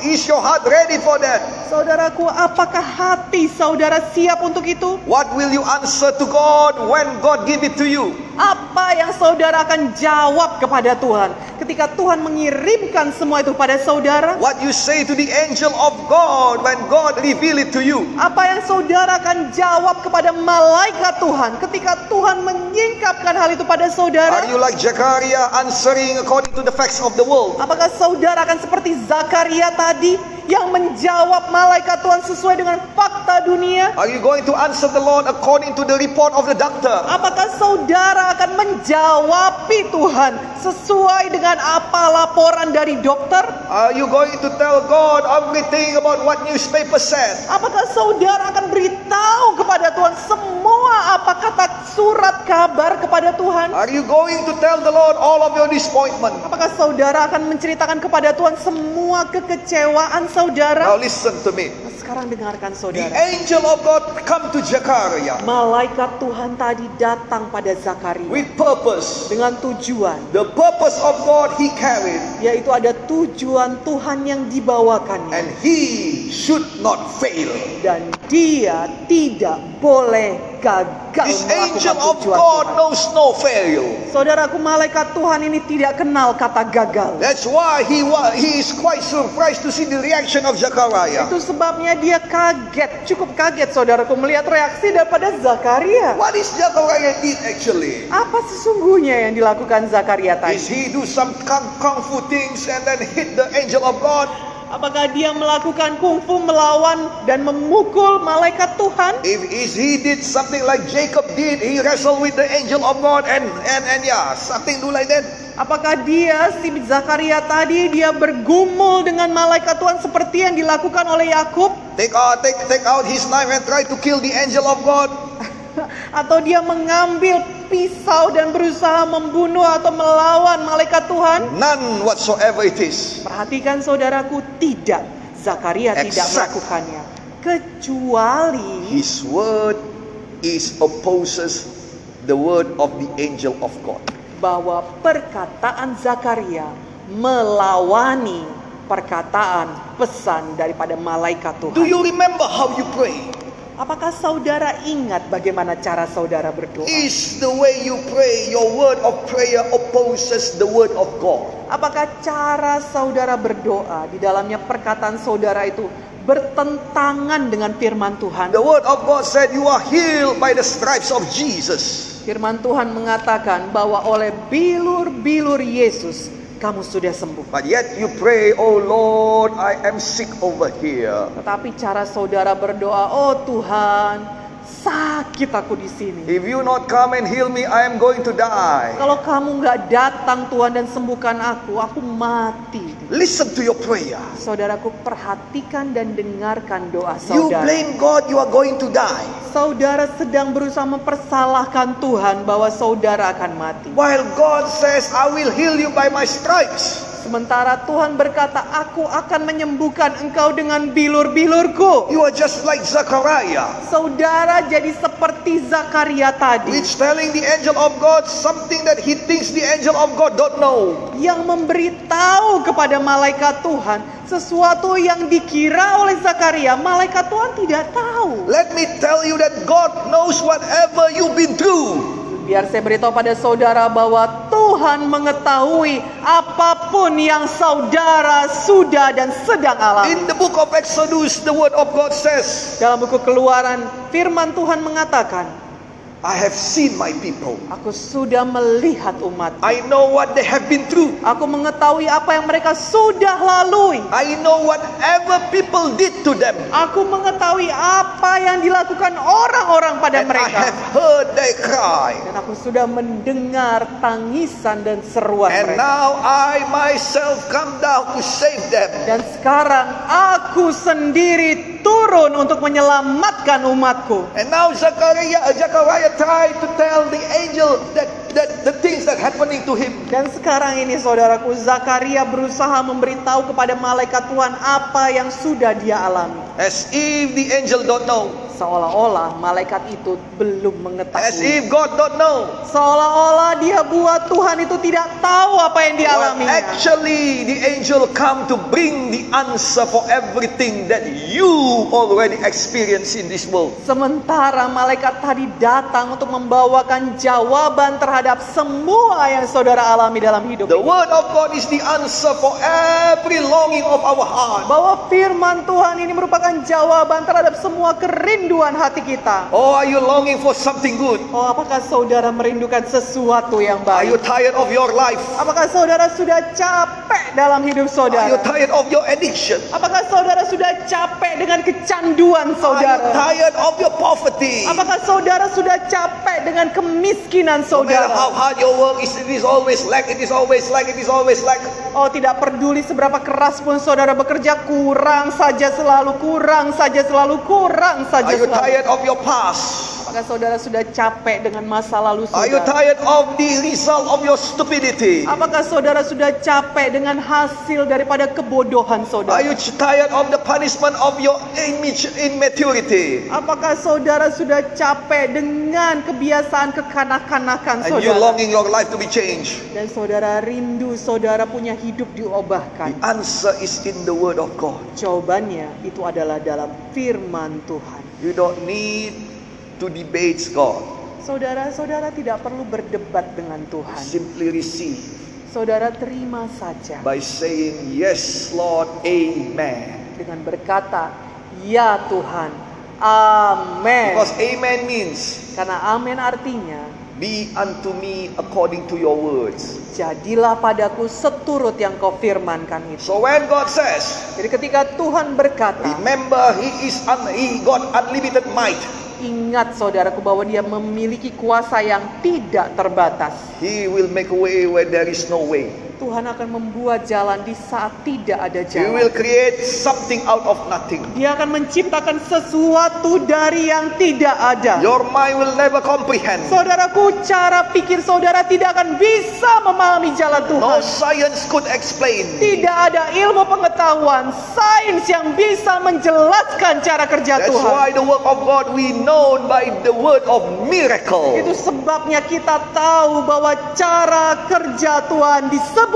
is your heart ready for that? Saudaraku, apakah hati saudara siap untuk itu? What will you answer to God when God give it to you? Apa yang saudara akan jawab kepada Tuhan ketika Tuhan mengirimkan semua itu pada saudara? What you say to the angel of God when God reveal it to you? Apa yang saudara akan jawab kepada malaikat Tuhan ketika Tuhan menyingkapkan hal itu pada Are saudara? you like Zechariah answering according to the facts of the world? Apakah saudara akan seperti Zakaria tadi yang menjawab malaikat Tuhan sesuai dengan fakta dunia? Are you going to answer the Lord according to the report of the doctor? Apakah saudara akan menjawabi Tuhan sesuai dengan apa laporan dari dokter? Are you going to tell God everything about what newspaper said? Apakah saudara akan beritahu kepada Tuhan semua apa kata surat kabar kepada Tuhan? Are you going to tell the Lord all of your disappointment? Apakah saudara akan menceritakan kepada Tuhan semua kekecewaan Now saudara? listen to me. Sekarang dengarkan The saudara. angel of God come to Zechariah Malaikat Tuhan tadi datang pada Zakaria with purpose. dengan tujuan, The purpose of God he carried yaitu ada tujuan Tuhan yang dibawakannya and he should not fail. dan dia tidak boleh gagal This angel of God Tuhan. knows no failure. Saudaraku, malaikat Tuhan ini tidak kenal kata gagal. That's why he wa- he is quite surprised to see the reaction of Zechariah. Itu sebabnya dia kaget, cukup kaget saudaraku melihat reaksi daripada Zakaria. What is Zechariah did actually? Apa sesungguhnya yang dilakukan Zakaria Is tadi? he do some kung, kung fu things and then hit the angel of God? Apakah dia melakukan kungfu melawan dan memukul malaikat Tuhan? If is he did something like Jacob did, he wrestled with the angel of God and and and yeah, something do like that. Apakah dia si Zakaria tadi dia bergumul dengan malaikat Tuhan seperti yang dilakukan oleh Yakub Take out take take out his knife and try to kill the angel of God. atau dia mengambil pisau dan berusaha membunuh atau melawan malaikat Tuhan? None whatsoever it is. Perhatikan saudaraku, tidak. Zakaria tidak Exact. melakukannya. Kecuali His word is opposes the word of the angel of God. bahwa perkataan Zakaria melawani perkataan pesan daripada malaikat Do Tuhan. you remember how you pray? Apakah saudara ingat bagaimana cara saudara berdoa? Is the way you pray, your word of prayer opposes the word of God. Apakah cara saudara berdoa di dalamnya perkataan saudara itu bertentangan dengan firman Tuhan? The word of God said you are healed by the stripes of Jesus. Firman Tuhan mengatakan bahwa oleh bilur-bilur Yesus kamu sudah sembuh. But yet you pray, oh Lord, I am sick over here. Tetapi cara saudara berdoa, oh Tuhan, sakit aku di sini. If you not come and heal me, I am going to die. Kalau kamu nggak datang Tuhan dan sembuhkan aku, aku mati. Listen to your prayer. Saudaraku perhatikan dan dengarkan doa You saudara. blame God, you are going to die. Saudara sedang berusaha mempersalahkan Tuhan bahwa saudara akan mati. While God says, I will heal you by my stripes. Sementara Tuhan berkata, aku akan menyembuhkan engkau dengan bilur-bilurku. You are just like Zechariah, Saudara jadi seperti Zakaria tadi. which telling the angel of God something that he thinks the angel of God don't know. yang memberitahu kepada malaikat Tuhan sesuatu yang dikira oleh Zakaria, malaikat Tuhan tidak tahu. Let me tell you that God knows whatever you've been through. Biar saya beritahu pada saudara bahwa Tuhan mengetahui apa pun yang saudara sudah dan sedang alami. In the book of Exodus, the word of God says, Dalam buku Keluaran, firman Tuhan mengatakan, I have seen my people. Aku sudah melihat umat. I know what they have been through. Aku mengetahui apa yang mereka sudah lalui. I know whatever people did to them. Aku mengetahui apa yang dilakukan orang-orang pada And I mereka. have heard they cry. Dan aku sudah mendengar tangisan dan seruan And mereka. now I myself come down to save them. Dan sekarang aku sendiri turun untuk menyelamatkan umatku. And now Zechariah, Zechariah tried to tell the angel that, that the things that happening to him. Dan sekarang ini saudaraku Zakaria berusaha memberitahu kepada malaikat Tuhan apa yang sudah dia alami. As if the angel don't know. Seolah-olah malaikat itu belum As mengetahui. if God don't know. Seolah-olah dia buat Tuhan itu tidak tahu apa yang Well, dialaminya. actually, the angel come to bring the answer for everything that you already experience in this world. Sementara malaikat tadi datang untuk membawakan jawaban terhadap semua yang saudara alami dalam hidup. The word of God is the answer for every longing of our heart. Bahwa firman Tuhan ini merupakan jawaban terhadap semua kerinduan hati kita. Oh, are you longing for something good? Oh, apakah saudara merindukan sesuatu yang Are you baik? tired of your life? Apakah saudara sudah capek dalam hidup Are you saudara? tired of your addiction? Apakah saudara sudah capek dengan kecanduan Are you saudara? tired of your poverty? Apakah saudara sudah capek dengan kemiskinan No matter how hard your work is, it is always lack, it is always lack, it is always lack. Oh, tidak peduli seberapa keras pun saudara bekerja, kurang saja selalu, kurang saja selalu, kurang saja Are you selalu. tired of your past? Apakah saudara sudah capek dengan masa lalu Are you saudara? tired of the result of your stupidity? Apakah saudara sudah capek dengan hasil daripada kebodohan Are saudara? you tired of the punishment of your image- immaturity? Apakah saudara sudah capek dengan kebiasaan kekanak-kanakan And you saudara? longing your life to be changed? Dan saudara rindu saudara punya hidup The diubahkan. answer is in the word of God. Jawabannya itu adalah dalam firman Tuhan. You don't need to debate God. Saudara-saudara tidak perlu berdebat dengan Tuhan. Simply receive Saudara terima saja by saying, Yes, Lord, Amen. dengan berkata, "Ya Tuhan." Amin. Because Amen means, Karena amin artinya Be unto me according to your words. jadilah padaku seturut yang kau firmankan itu. So when God says, Jadi ketika Tuhan berkata, Remember, He is un- He got unlimited might. Ingat saudaraku bahwa dia memiliki kuasa yang tidak terbatas. He will make a way where there is no way. Tuhan akan membuat jalan di saat tidak ada He jalan. will create something out of nothing. Dia akan menciptakan sesuatu dari yang tidak ada. Your mind will never comprehend. Saudaraku, cara pikir saudara tidak akan bisa memahami jalan No Tuhan. science could explain. Tidak ada ilmu pengetahuan, sains yang bisa menjelaskan cara kerja That's Tuhan. why the work of God we know by the word of miracle. Itu sebabnya kita tahu bahwa cara kerja Tuhan disebut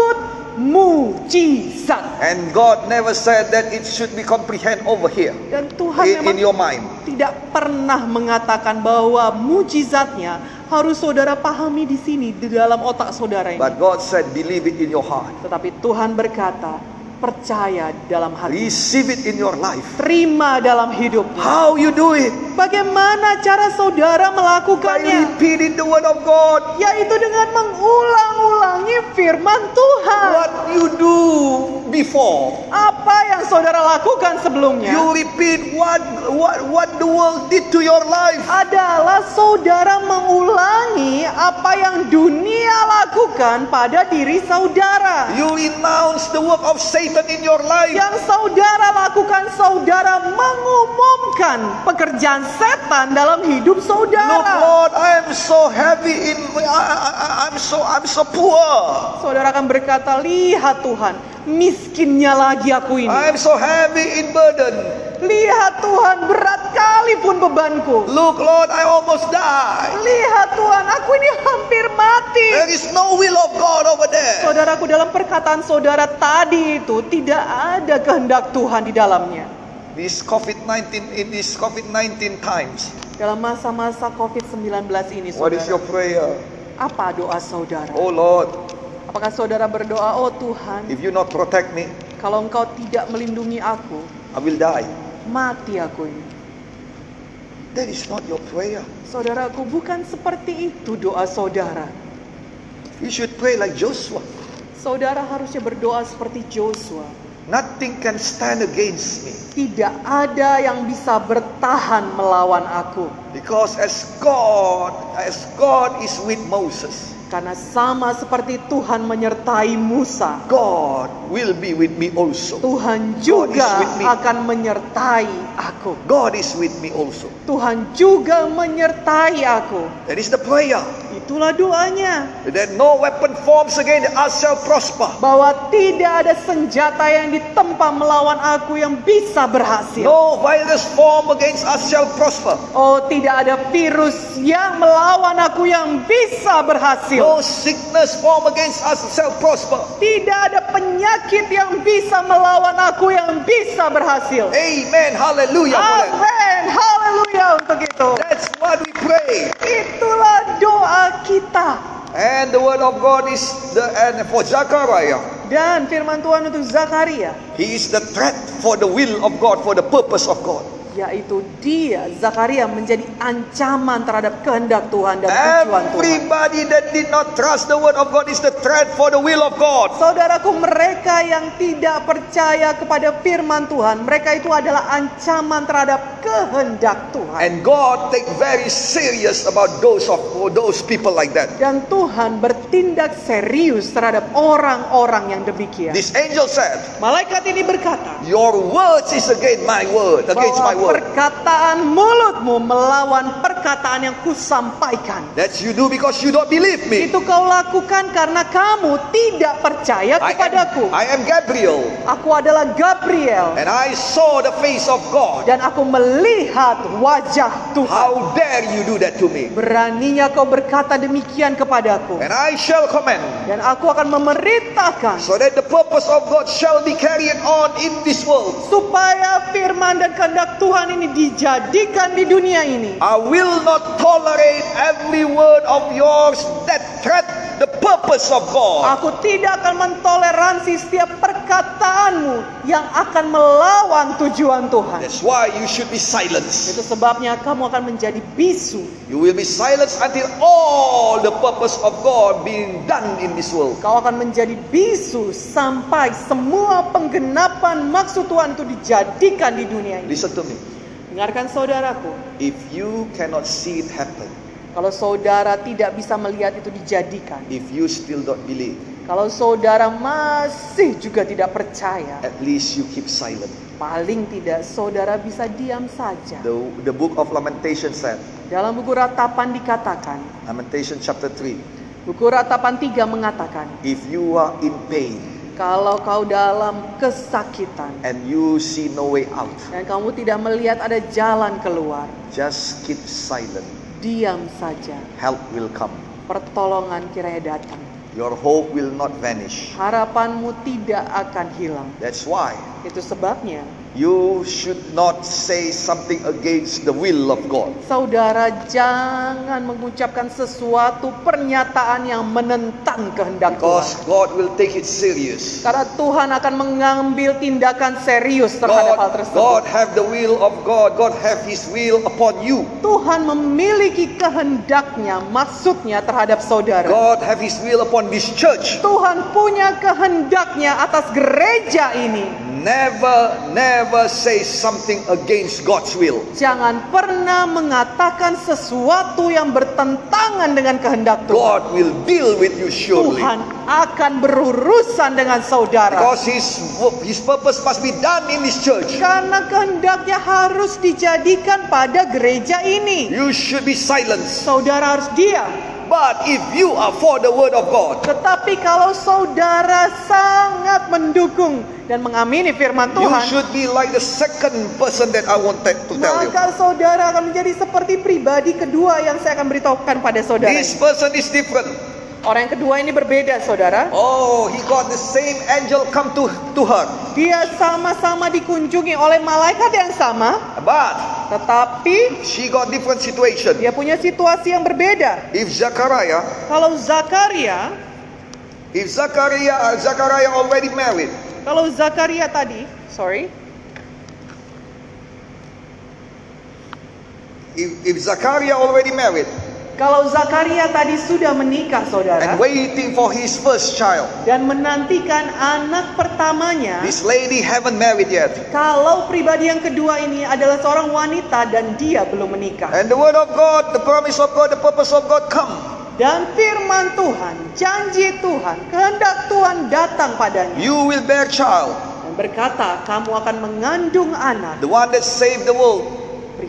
mujizat. And God never said that it should be comprehend over here Dan Tuhan in, in your mind. tidak pernah mengatakan bahwa mujizatnya harus saudara pahami di sini di dalam otak saudara ini. But God said, believe it in your heart. Tetapi Tuhan berkata, percaya dalam hati. Receive it in your life. Terima dalam hidupnya. How you do it? Bagaimana cara saudara By melakukannya? repeating the word of God. Yaitu dengan mengulang-ulangi firman Tuhan. What you do before. Apa yang saudara lakukan sebelumnya You repeat what what what the world did to your life. adalah saudara mengulangi apa yang dunia lakukan pada diri saudara. You renounce the work of Satan Satan in your life. Yang saudara lakukan, saudara mengumumkan pekerjaan setan dalam hidup Look, saudara. Lord, I am so heavy in. I, I, I- I'm so I'm so poor. Saudara akan berkata, lihat Tuhan, miskinnya lagi aku ini. I am so heavy in burden. Lihat Tuhan, berat kali pun bebanku. Look, Lord, I almost die. Lihat Tuhan, aku ini hampir mati. There is no will of God over there. Saudaraku dalam perkataan saudara tadi itu tidak ada kehendak Tuhan di dalamnya. This COVID-19 in these COVID-19 times. Dalam masa-masa COVID-19 ini What is your saudara, prayer? apa doa saudara? Oh Lord, Apakah saudara berdoa, oh Tuhan, if you not protect me, kalau engkau tidak melindungi aku, I will die. Mati aku ini. That is not your prayer. Saudaraku, bukan seperti itu doa saudara. You should pray like Joshua. Saudara harusnya berdoa seperti Joshua. Nothing can stand against me. Tidak ada yang bisa bertahan melawan aku. Because as God, as God is with Moses, Karena sama seperti Tuhan menyertai Musa, God will be with me also. Tuhan God juga is with me. akan menyertai aku. God is with me also. Tuhan juga menyertai aku. That is the prayer. Itulah doanya. That no weapon forms against us shall prosper. Bahwa tidak ada senjata yang ditempa melawan aku yang bisa berhasil. No virus form against us shall prosper. Oh, tidak ada virus yang melawan aku yang bisa berhasil. No sickness form against us shall prosper. Tidak ada penyakit yang bisa melawan aku yang bisa berhasil. Amen. Hallelujah. Amin. Haleluya untuk itu. That's what we pray. Itulah doa kita. And the word of God is the and for Zechariah. Dan firman Tuhan untuk Zakaria, He is the threat for the will of God, for the purpose of God. Yaitu dia Zakaria menjadi ancaman terhadap kehendak Tuhan dan tujuan Tuhan. Everybody that did not trust the word of God is the threat for the will of God. Saudaraku, mereka yang tidak percaya kepada firman Tuhan, mereka itu adalah ancaman terhadap kehendak Tuhan. And God take very serious about those of those people like that. Dan Tuhan bertindak serius terhadap orang-orang yang demikian. This angel said, Malaikat ini berkata, Your words is against my word, against my word. Perkataan mulutmu melawan perkataan yang kusampaikan. That you do because you don't believe me. Itu kau lakukan karena kamu tidak percaya I am, kepadaku. I am Gabriel, Aku adalah Gabriel and I saw the face of God. dan aku melihat wajah Tuhan. How dare you do that to me? Beraninya kau berkata demikian kepadaku. And I shall command, Dan aku akan memerintahkan so that the purpose of God shall be carried on in this world. supaya firman dan kehendak Tuhan ini dijadikan di dunia ini. I will not tolerate every word of yours that threat the purpose of God. Aku tidak akan mentoleransi setiap perkataanmu yang akan melawan tujuan Tuhan. That's why you should be silenced. Itu sebabnya kamu akan menjadi bisu. You will be silenced until all the purpose of God being done in this world. Kau akan menjadi bisu sampai semua penggenapan maksud Tuhan itu dijadikan di dunia ini. Listen to me. Dengarkan saudaraku, If you cannot see it happen, kalau saudara tidak bisa melihat itu dijadikan, if you still don't believe, kalau saudara masih juga tidak percaya, at least you keep silent. paling tidak saudara bisa diam saja. The, the book of Lamentation said, Dalam buku ratapan dikatakan, Lamentation chapter 3, buku ratapan 3 mengatakan, if you are in pain kalau kau dalam kesakitan and you see no way out, dan kamu tidak melihat ada jalan keluar, just keep silent. Diam saja. Help will come. Pertolongan kiranya datang. Your hope will not vanish. Harapanmu tidak akan hilang. That's why Itu sebabnya you should not say something against the will of God. saudara jangan mengucapkan sesuatu pernyataan yang menentang kehendak Because Tuhan. God will take it serious. Karena Tuhan akan mengambil tindakan serius terhadap hal God, tersebut. God have the will of God. God have His will upon you. Tuhan memiliki kehendaknya, maksudnya terhadap saudara. God have His will upon this church. Tuhan punya kehendaknya atas gereja ini. Never, never say something against God's will. Jangan pernah mengatakan sesuatu yang bertentangan dengan kehendak Tuhan. God will deal with you surely. Tuhan akan berurusan dengan saudara. Because his, his purpose must be done in this church. Karena kehendaknya harus dijadikan pada gereja ini. You should be silenced. Saudara harus diam. But if you are for the word of God, Tetapi kalau saudara sangat mendukung dan mengamini firman you Tuhan, should be like the second person that I wanted to tell you. maka saudara akan menjadi seperti pribadi kedua yang saya akan beritahukan pada saudara. This person is different. Orang yang kedua ini berbeda, saudara. Oh, he got the same angel come to, to her. Dia sama-sama dikunjungi oleh malaikat yang sama, But tetapi she got different situation. dia punya situasi yang berbeda. If Zachariah, Kalau Zakaria, if Zachariah, Zachariah already married, kalau Zakaria tadi, sorry, if, if Zachariah already married kalau Zakaria tadi sudah menikah, saudara, and waiting for his first child, dan menantikan anak pertamanya, this lady haven't married yet. kalau pribadi yang kedua ini adalah seorang wanita dan dia belum menikah. And the word of God, the promise of God, the purpose of God come. Dan firman Tuhan, janji Tuhan, kehendak Tuhan datang padanya You will bear child, dan berkata, "Kamu akan mengandung anak, the one that saved the world.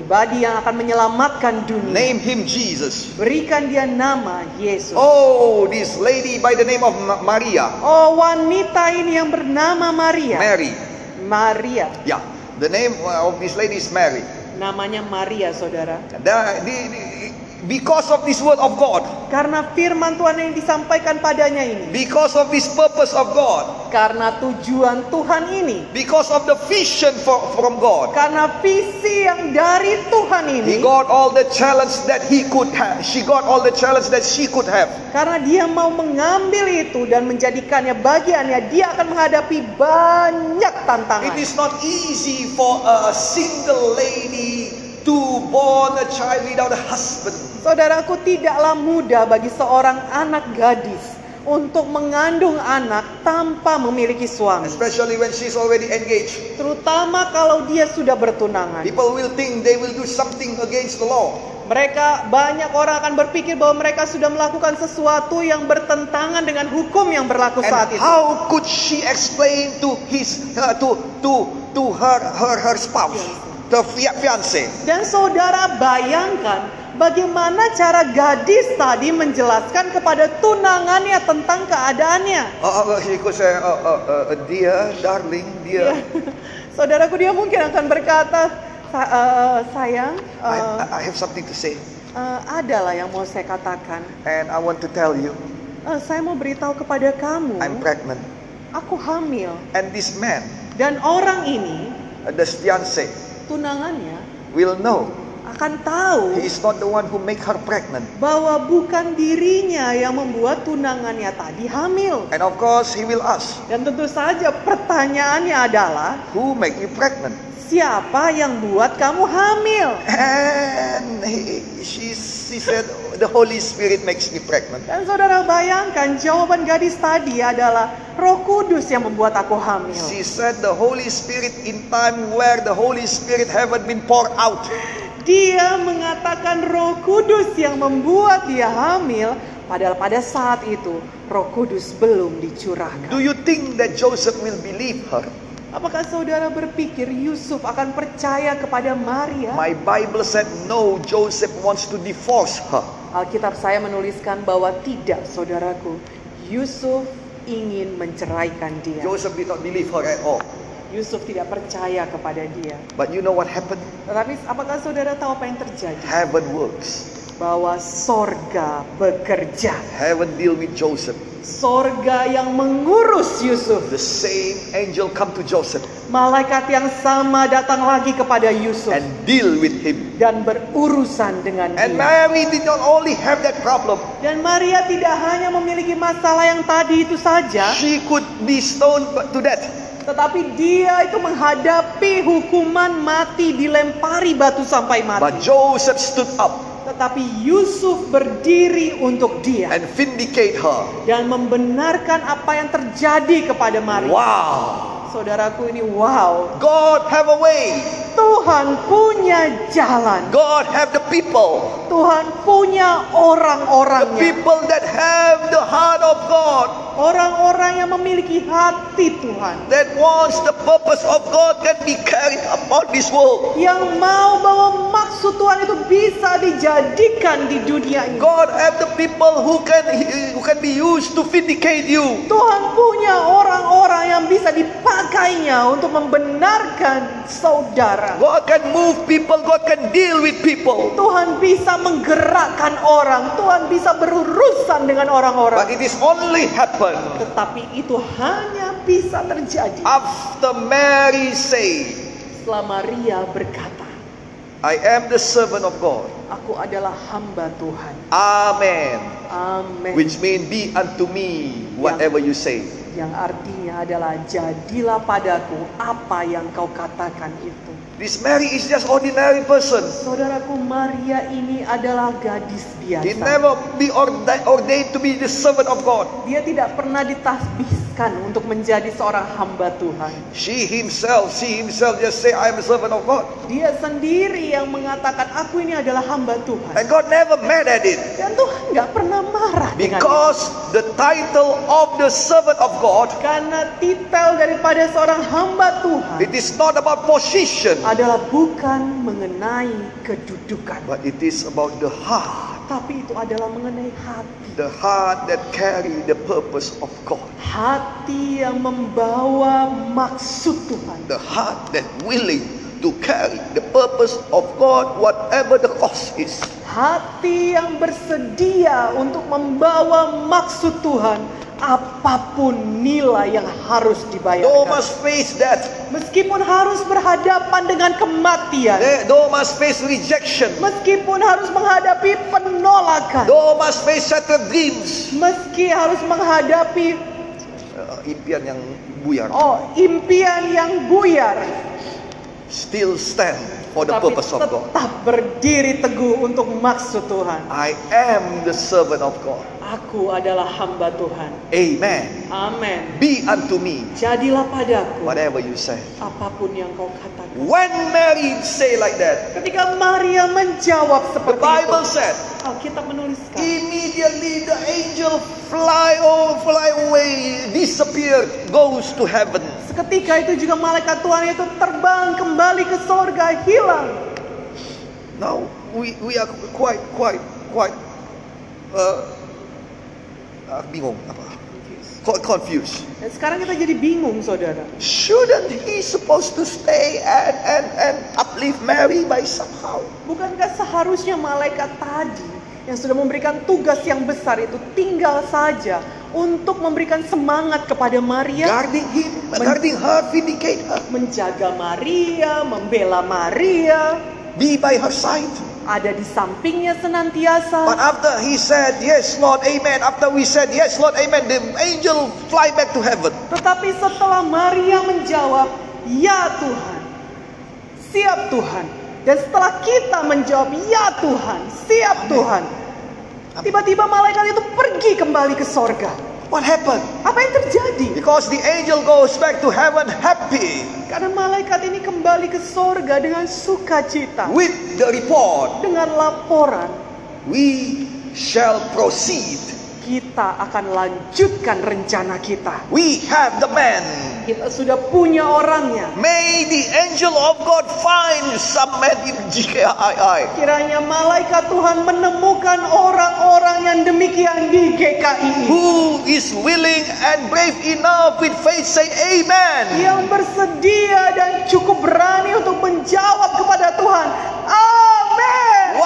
Pribadi yang akan menyelamatkan dunia. Name him Jesus. Berikan dia nama Yesus." Oh, this lady by the name of Ma- Maria, Oh, wanita ini yang bernama Maria. Mary. Maria. Yeah, the name of this lady is Mary. Namanya Maria, Saudara. The- the- the- because of this word of God, Karena firman Tuhan yang disampaikan padanya ini, because of this purpose of God, karena tujuan Tuhan ini, because of the vision for, from God, karena visi yang dari Tuhan he ini, got all the challenge that he could have. She got all the challenge that she could have. karena dia mau mengambil itu dan menjadikannya bagiannya, dia akan menghadapi banyak It tantangan. is not easy for a single lady to born a child without a husband. Saudaraku, tidaklah mudah bagi seorang anak gadis untuk mengandung anak tanpa memiliki suami. Especially when she's already engaged. Terutama kalau dia sudah bertunangan. People will think they will do something against the law. Mereka banyak orang akan berpikir bahwa mereka sudah melakukan sesuatu yang bertentangan dengan hukum yang berlaku And saat itu. how could she explain to his uh, to to to her her her spouse, the fia- fiance? Dan saudara bayangkan bagaimana cara gadis tadi menjelaskan kepada tunangannya tentang keadaannya. Uh, uh, she could say, uh, uh, uh, dear, darling, Ya. dear, Saudaraku dia mungkin akan berkata, "Sa- eh, sayang, I, eh, I have something to say, eh, adalah yang mau saya katakan. and I want to tell you, Eh, saya mau beritahu kepada kamu, I'm pregnant. aku hamil. And this man, Dan orang ini, uh, the fiance, tunangannya, will know akan tahu he is not the one who make her pregnant. bahwa bukan dirinya yang membuat tunangannya tadi hamil. And of course, he will ask, Dan tentu saja pertanyaannya adalah, who make you pregnant? siapa yang buat kamu hamil? And he, she, she said, the Holy Spirit makes me pregnant. Dan saudara bayangkan jawaban gadis tadi adalah roh kudus yang membuat aku hamil. She said the Holy Spirit in time where the Holy Spirit haven't been poured out. Dia mengatakan roh kudus yang membuat dia hamil, padahal pada saat itu roh kudus belum dicurahkan. Do you think that Joseph will believe her? Apakah saudara berpikir Yusuf akan percaya kepada Maria? My Bible said no, Joseph wants to divorce her. Alkitab saya menuliskan bahwa tidak, saudaraku. Yusuf ingin menceraikan dia. Joseph did not believe her at all. Yusuf tidak percaya kepada dia. But you know what happened? Tetapi apakah saudara tahu apa yang terjadi? Heaven works. Bahwa sorga bekerja. Heaven deal with Joseph. Sorga yang mengurus Yusuf. The same angel come to Joseph Malaikat yang sama datang lagi kepada Yusuf. and deal with him. Dan berurusan dengan And dia. Mary did not only have that problem. Dan Maria tidak hanya memiliki masalah yang tadi itu saja. She could be stoned to death. Tetapi dia itu menghadapi hukuman mati dilempari batu sampai But mati. Joseph stood up Tetapi Yusuf berdiri untuk dia and vindicate her. dan membenarkan apa yang terjadi kepada Maria. Wow. Saudaraku ini wow. God have a way. Tuhan punya jalan. God have the people. Tuhan punya The orang-orangnya. people that have the heart of God. Orang-orang yang memiliki hati Tuhan. That wants the purpose of God can be carried upon this world. Yang mau bahwa maksud Tuhan itu bisa dijadikan di dunia ini. God have the people who can who can be used to vindicate you. Tuhan punya orang-orang yang bisa dipakainya untuk membenarkan saudara. God can move people, God can deal with people. Tuhan bisa menggerakkan orang. Tuhan bisa berurusan dengan But orang-orang. it is only happen Tetapi itu hanya bisa terjadi after Mary said, setelah Maria berkata, I am the servant of God. Aku adalah hamba Tuhan. Amen. Amin. Which means be unto me whatever you say. Yang artinya adalah jadilah padaku apa yang kau katakan itu. This Mary is just ordinary person. Saudaraku Maria ini adalah gadis He biasa. never be orda- ordained to be the servant of God. Dia tidak pernah ditasbihkan untuk menjadi seorang hamba Tuhan. She himself, she himself just say, I am a servant of God. Dia sendiri yang mengatakan aku ini adalah hamba Tuhan. And God never mad at it. Dan Tuhan nggak pernah marah. Because the title of the servant of God, Karena titel daripada seorang hamba Tuhan it is not about position, adalah bukan mengenai kedudukan. but it is about the heart. Tapi itu adalah mengenai hati. The heart that carry the purpose of God. Hati yang membawa maksud Tuhan. The heart that willing to carry the purpose of God, whatever the cost is. Hati yang bersedia untuk membawa maksud Tuhan apa pun nilai yang harus Thou dibayarkan. must face that. Meskipun harus berhadapan dengan kematian. Thou must face rejection. Meskipun harus menghadapi penolakan. Thou must face shattered dreams. Meski harus menghadapi Uh, impian yang buyar. oh impian yang buyar. Still stand for the Tapi purpose of God. tetap berdiri teguh untuk maksud Tuhan. I am the servant of God. Aku adalah hamba Tuhan. Amen. Amin. Be unto me Jadilah padaku whatever you say. apa pun yang kau katakan. When Mary say like that, Ketika Maria menjawab the seperti Bible itu, said, Alkitab menuliskan, immediately the angel fly oh, fly away, disappear, goes to heaven. Seketika itu juga malaikat Tuhan itu terbang kembali ke sorga, hilang. Now we we are quite quite quite uh, uh, bingung apa? Quite confused. Dan sekarang kita jadi bingung, saudara. Shouldn't he supposed to stay and and and uplift Mary by somehow? Bukankah seharusnya malaikat tadi yang sudah memberikan tugas yang besar itu tinggal saja untuk memberikan semangat kepada Maria, Guarding him, guarding her, vindicate her, menjaga Maria, membela Maria, be by her side. ada di sampingnya senantiasa. But after he said, Yes, Lord, amen. After we said, Yes, Lord, amen, the angel fly back to heaven. Tetapi setelah Maria menjawab, "Ya Tuhan." Siap Tuhan. Dan setelah kita menjawab, "Ya Tuhan." Siap Tuhan. Tiba-tiba malaikat itu pergi kembali ke sorga. What happened? Apa yang terjadi? Because the angel goes back to heaven happy Karena malaikat ini kembali ke sorga dengan sukacita. with the report, Dengan laporan, We shall proceed. Kita akan lanjutkan rencana kita. We have the man. Kita sudah punya orangnya. May the angel of God find some man in GKII Kiranya malaikat Tuhan menemukan orang-orang yang demikian di GKI who is willing and brave enough with faith say amen. Yang bersedia dan cukup berani untuk menjawab kepada Tuhan. Amin.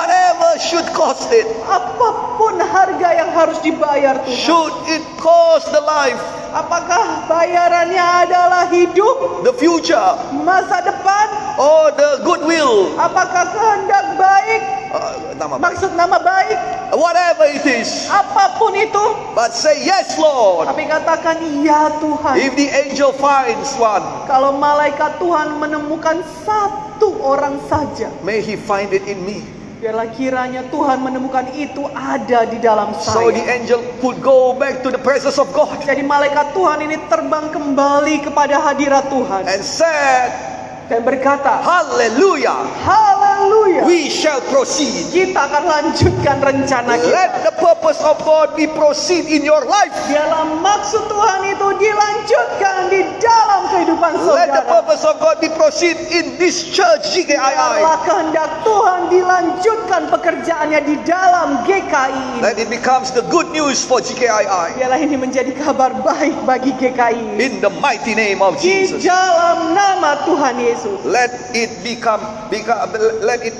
Whatever should cost it. Apa pun harga yang harus dibayar Tuhan. Should it cost the life, Apakah bayarannya adalah hidup, the future, masa depan? or the goodwill? Apakah kehendak baik, Uh, nama baik. maksud nama baik? Whatever it is. Apa pun itu. But say yes, Lord. Tapi katakan iya Tuhan. If the angel finds one, Kalau malaikat Tuhan menemukan satu orang saja, may he find it in me. Biarlah kiranya Tuhan menemukan itu ada di dalam So the saya. angel could go back to the presence of God Jadi malaikat Tuhan ini terbang kembali kepada hadirat Tuhan and said, dan berkata, Hallelujah, Haleluya. we shall proceed. Kita akan lanjutkan rencana kita. Let the purpose of God be proceed in your life. Biarlah maksud Tuhan itu dilanjutkan di dalam kehidupan Let the saudara. purpose of God be proceed in this church, GKII. Biarlah kehendak Tuhan dilanjutkan pekerjaannya di dalam GKI ini. That it becomes the good news for GKII. Biarlah ini menjadi kabar baik bagi GKI. In the mighty name of Di Jesus. dalam nama Tuhan Yesus. Let it become, become let it,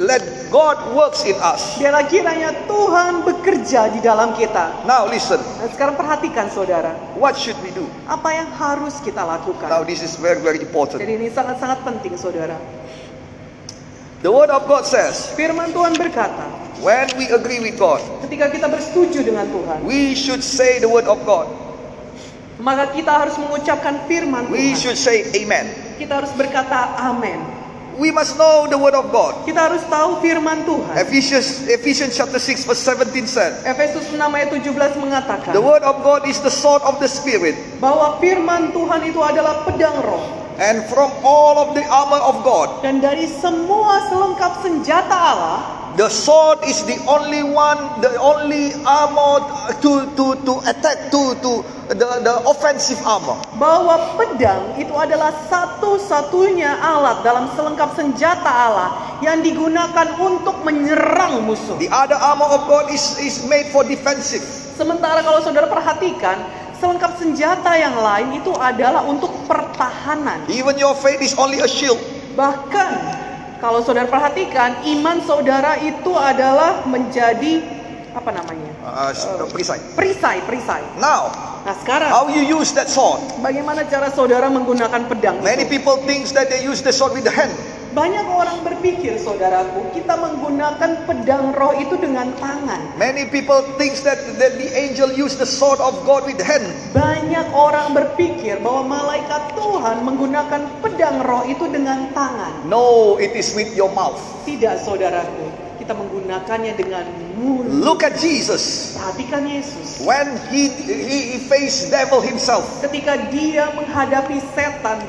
let God works in us. Biarlah kiranya Tuhan bekerja di dalam kita. Now listen, Dan sekarang perhatikan saudara, what should we do? apa yang harus kita lakukan. Now this is very very important. Jadi ini sangat-sangat penting saudara. The word of God says, Firman Tuhan berkata, when we agree with God, ketika kita bersetuju dengan Tuhan, we should say the word of God. maka kita harus mengucapkan firman We Tuhan. should say amen. Kita harus berkata amin. We must know the word of God. Kita harus tahu firman Tuhan. Ephesians Ephesians chapter 6 verse 17 said, Efesus 6 ayat 17 mengatakan The word of God is the sword of the spirit, bahwa firman Tuhan itu adalah pedang roh and from all of the armor of God, dan dari semua selengkap senjata Allah the sword is the only one, the only armor to to to attack to to the the offensive armor. bahwa pedang itu adalah satu-satunya alat dalam selengkap senjata Allah yang digunakan untuk menyerang musuh. The other armor of God is is made for defensive. Sementara kalau saudara perhatikan, selengkap senjata yang lain itu adalah untuk pertahanan. Even your faith is only a shield. Bahkan kalau saudara perhatikan, iman saudara itu adalah menjadi apa namanya? Uh, precise. Perisai, perisai. Now, Nah sekarang, how you use that sword? bagaimana cara saudara menggunakan pedang Many itu? people think that they use the sword with the hand. Banyak orang berpikir, saudaraku, kita menggunakan pedang roh itu dengan tangan. Many people think that, that the angel used the sword of God with hand. Banyak orang berpikir bahwa malaikat Tuhan menggunakan pedang roh itu dengan tangan. No, it is with your mouth. Tidak, saudaraku. Kita menggunakannya dengan mulut. Look at Jesus. Perhatikan Yesus. When he, he, he faced devil himself, Ketika dia menghadapi setan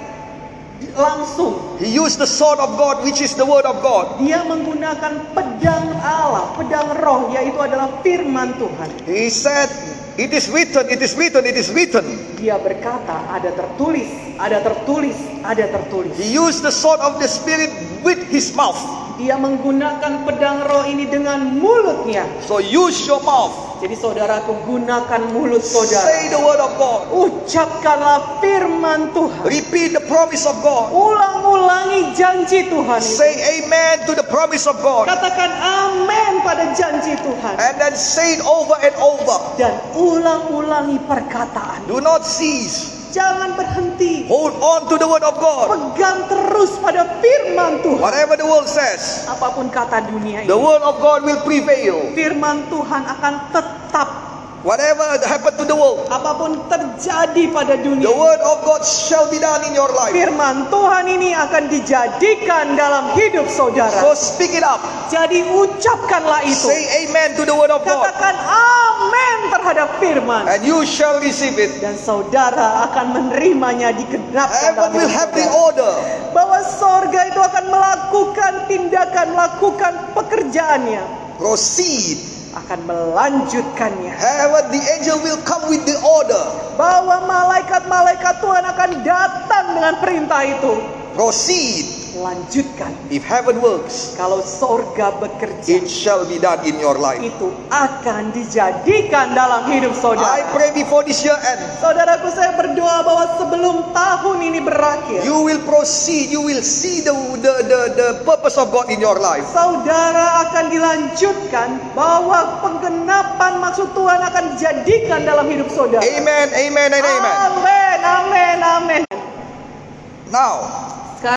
langsung, he used the sword of God, which is the word of God. dia menggunakan pedang Allah, pedang roh, yaitu adalah firman Tuhan. He said, It is written, it is written, it is written. Dia berkata, ada tertulis, ada tertulis, ada tertulis. He used the sword of the Spirit with his mouth. Dia menggunakan pedang roh ini dengan mulutnya. So use your mouth. Jadi saudaraku gunakan mulut saudara. Say the word of God. Ucapkanlah firman Tuhan. Repeat the promise of God. Ulang-ulangi janji Tuhan itu. Say amen to the promise of God. Katakan amin pada janji Tuhan. And then say it over and over. Dan ulang-ulangi perkataan. Do not cease. Jangan berhenti. Hold on to the word of God. Pegang terus pada firman Tuhan. Whatever the world says, Apa pun kata dunia the ini. word of God will prevail. Firman Tuhan akan tetap. Whatever happened to the world, Apa pun terjadi pada the dunia. ini. word of God shall be done in your life. Firman Tuhan ini akan dijadikan dalam hidup saudara. So speak it up. Jadi ucapkanlah itu. Say amen to the word of God. Katakan amin terhadap firman. And you shall receive it. Dan saudara akan menerimanya digenapkan Heaven will have the order. Bahwa sorga itu akan melakukan tindakan, melakukan pekerjaannya. Proceed. Akan melanjutkannya. Heaven, the angel will come with the order. Bahwa malaikat-malaikat Tuhan akan datang dengan perintah itu. Proceed. Lanjutkan. If heaven works, Kalau sorga bekerja. it shall be done in your life. Itu akan dijadikan dalam hidup I saudara. pray before this year end, Saudaraku saya berdoa bahwa sebelum tahun ini berakhir. you will proceed, you will see the, the, the, the purpose of God in your life. Saudara akan dilanjutkan bahwa penggenapan maksud Tuhan akan dijadikan dalam hidup saudara. Amen, amen, and amen. Amin, amin, amin. Now,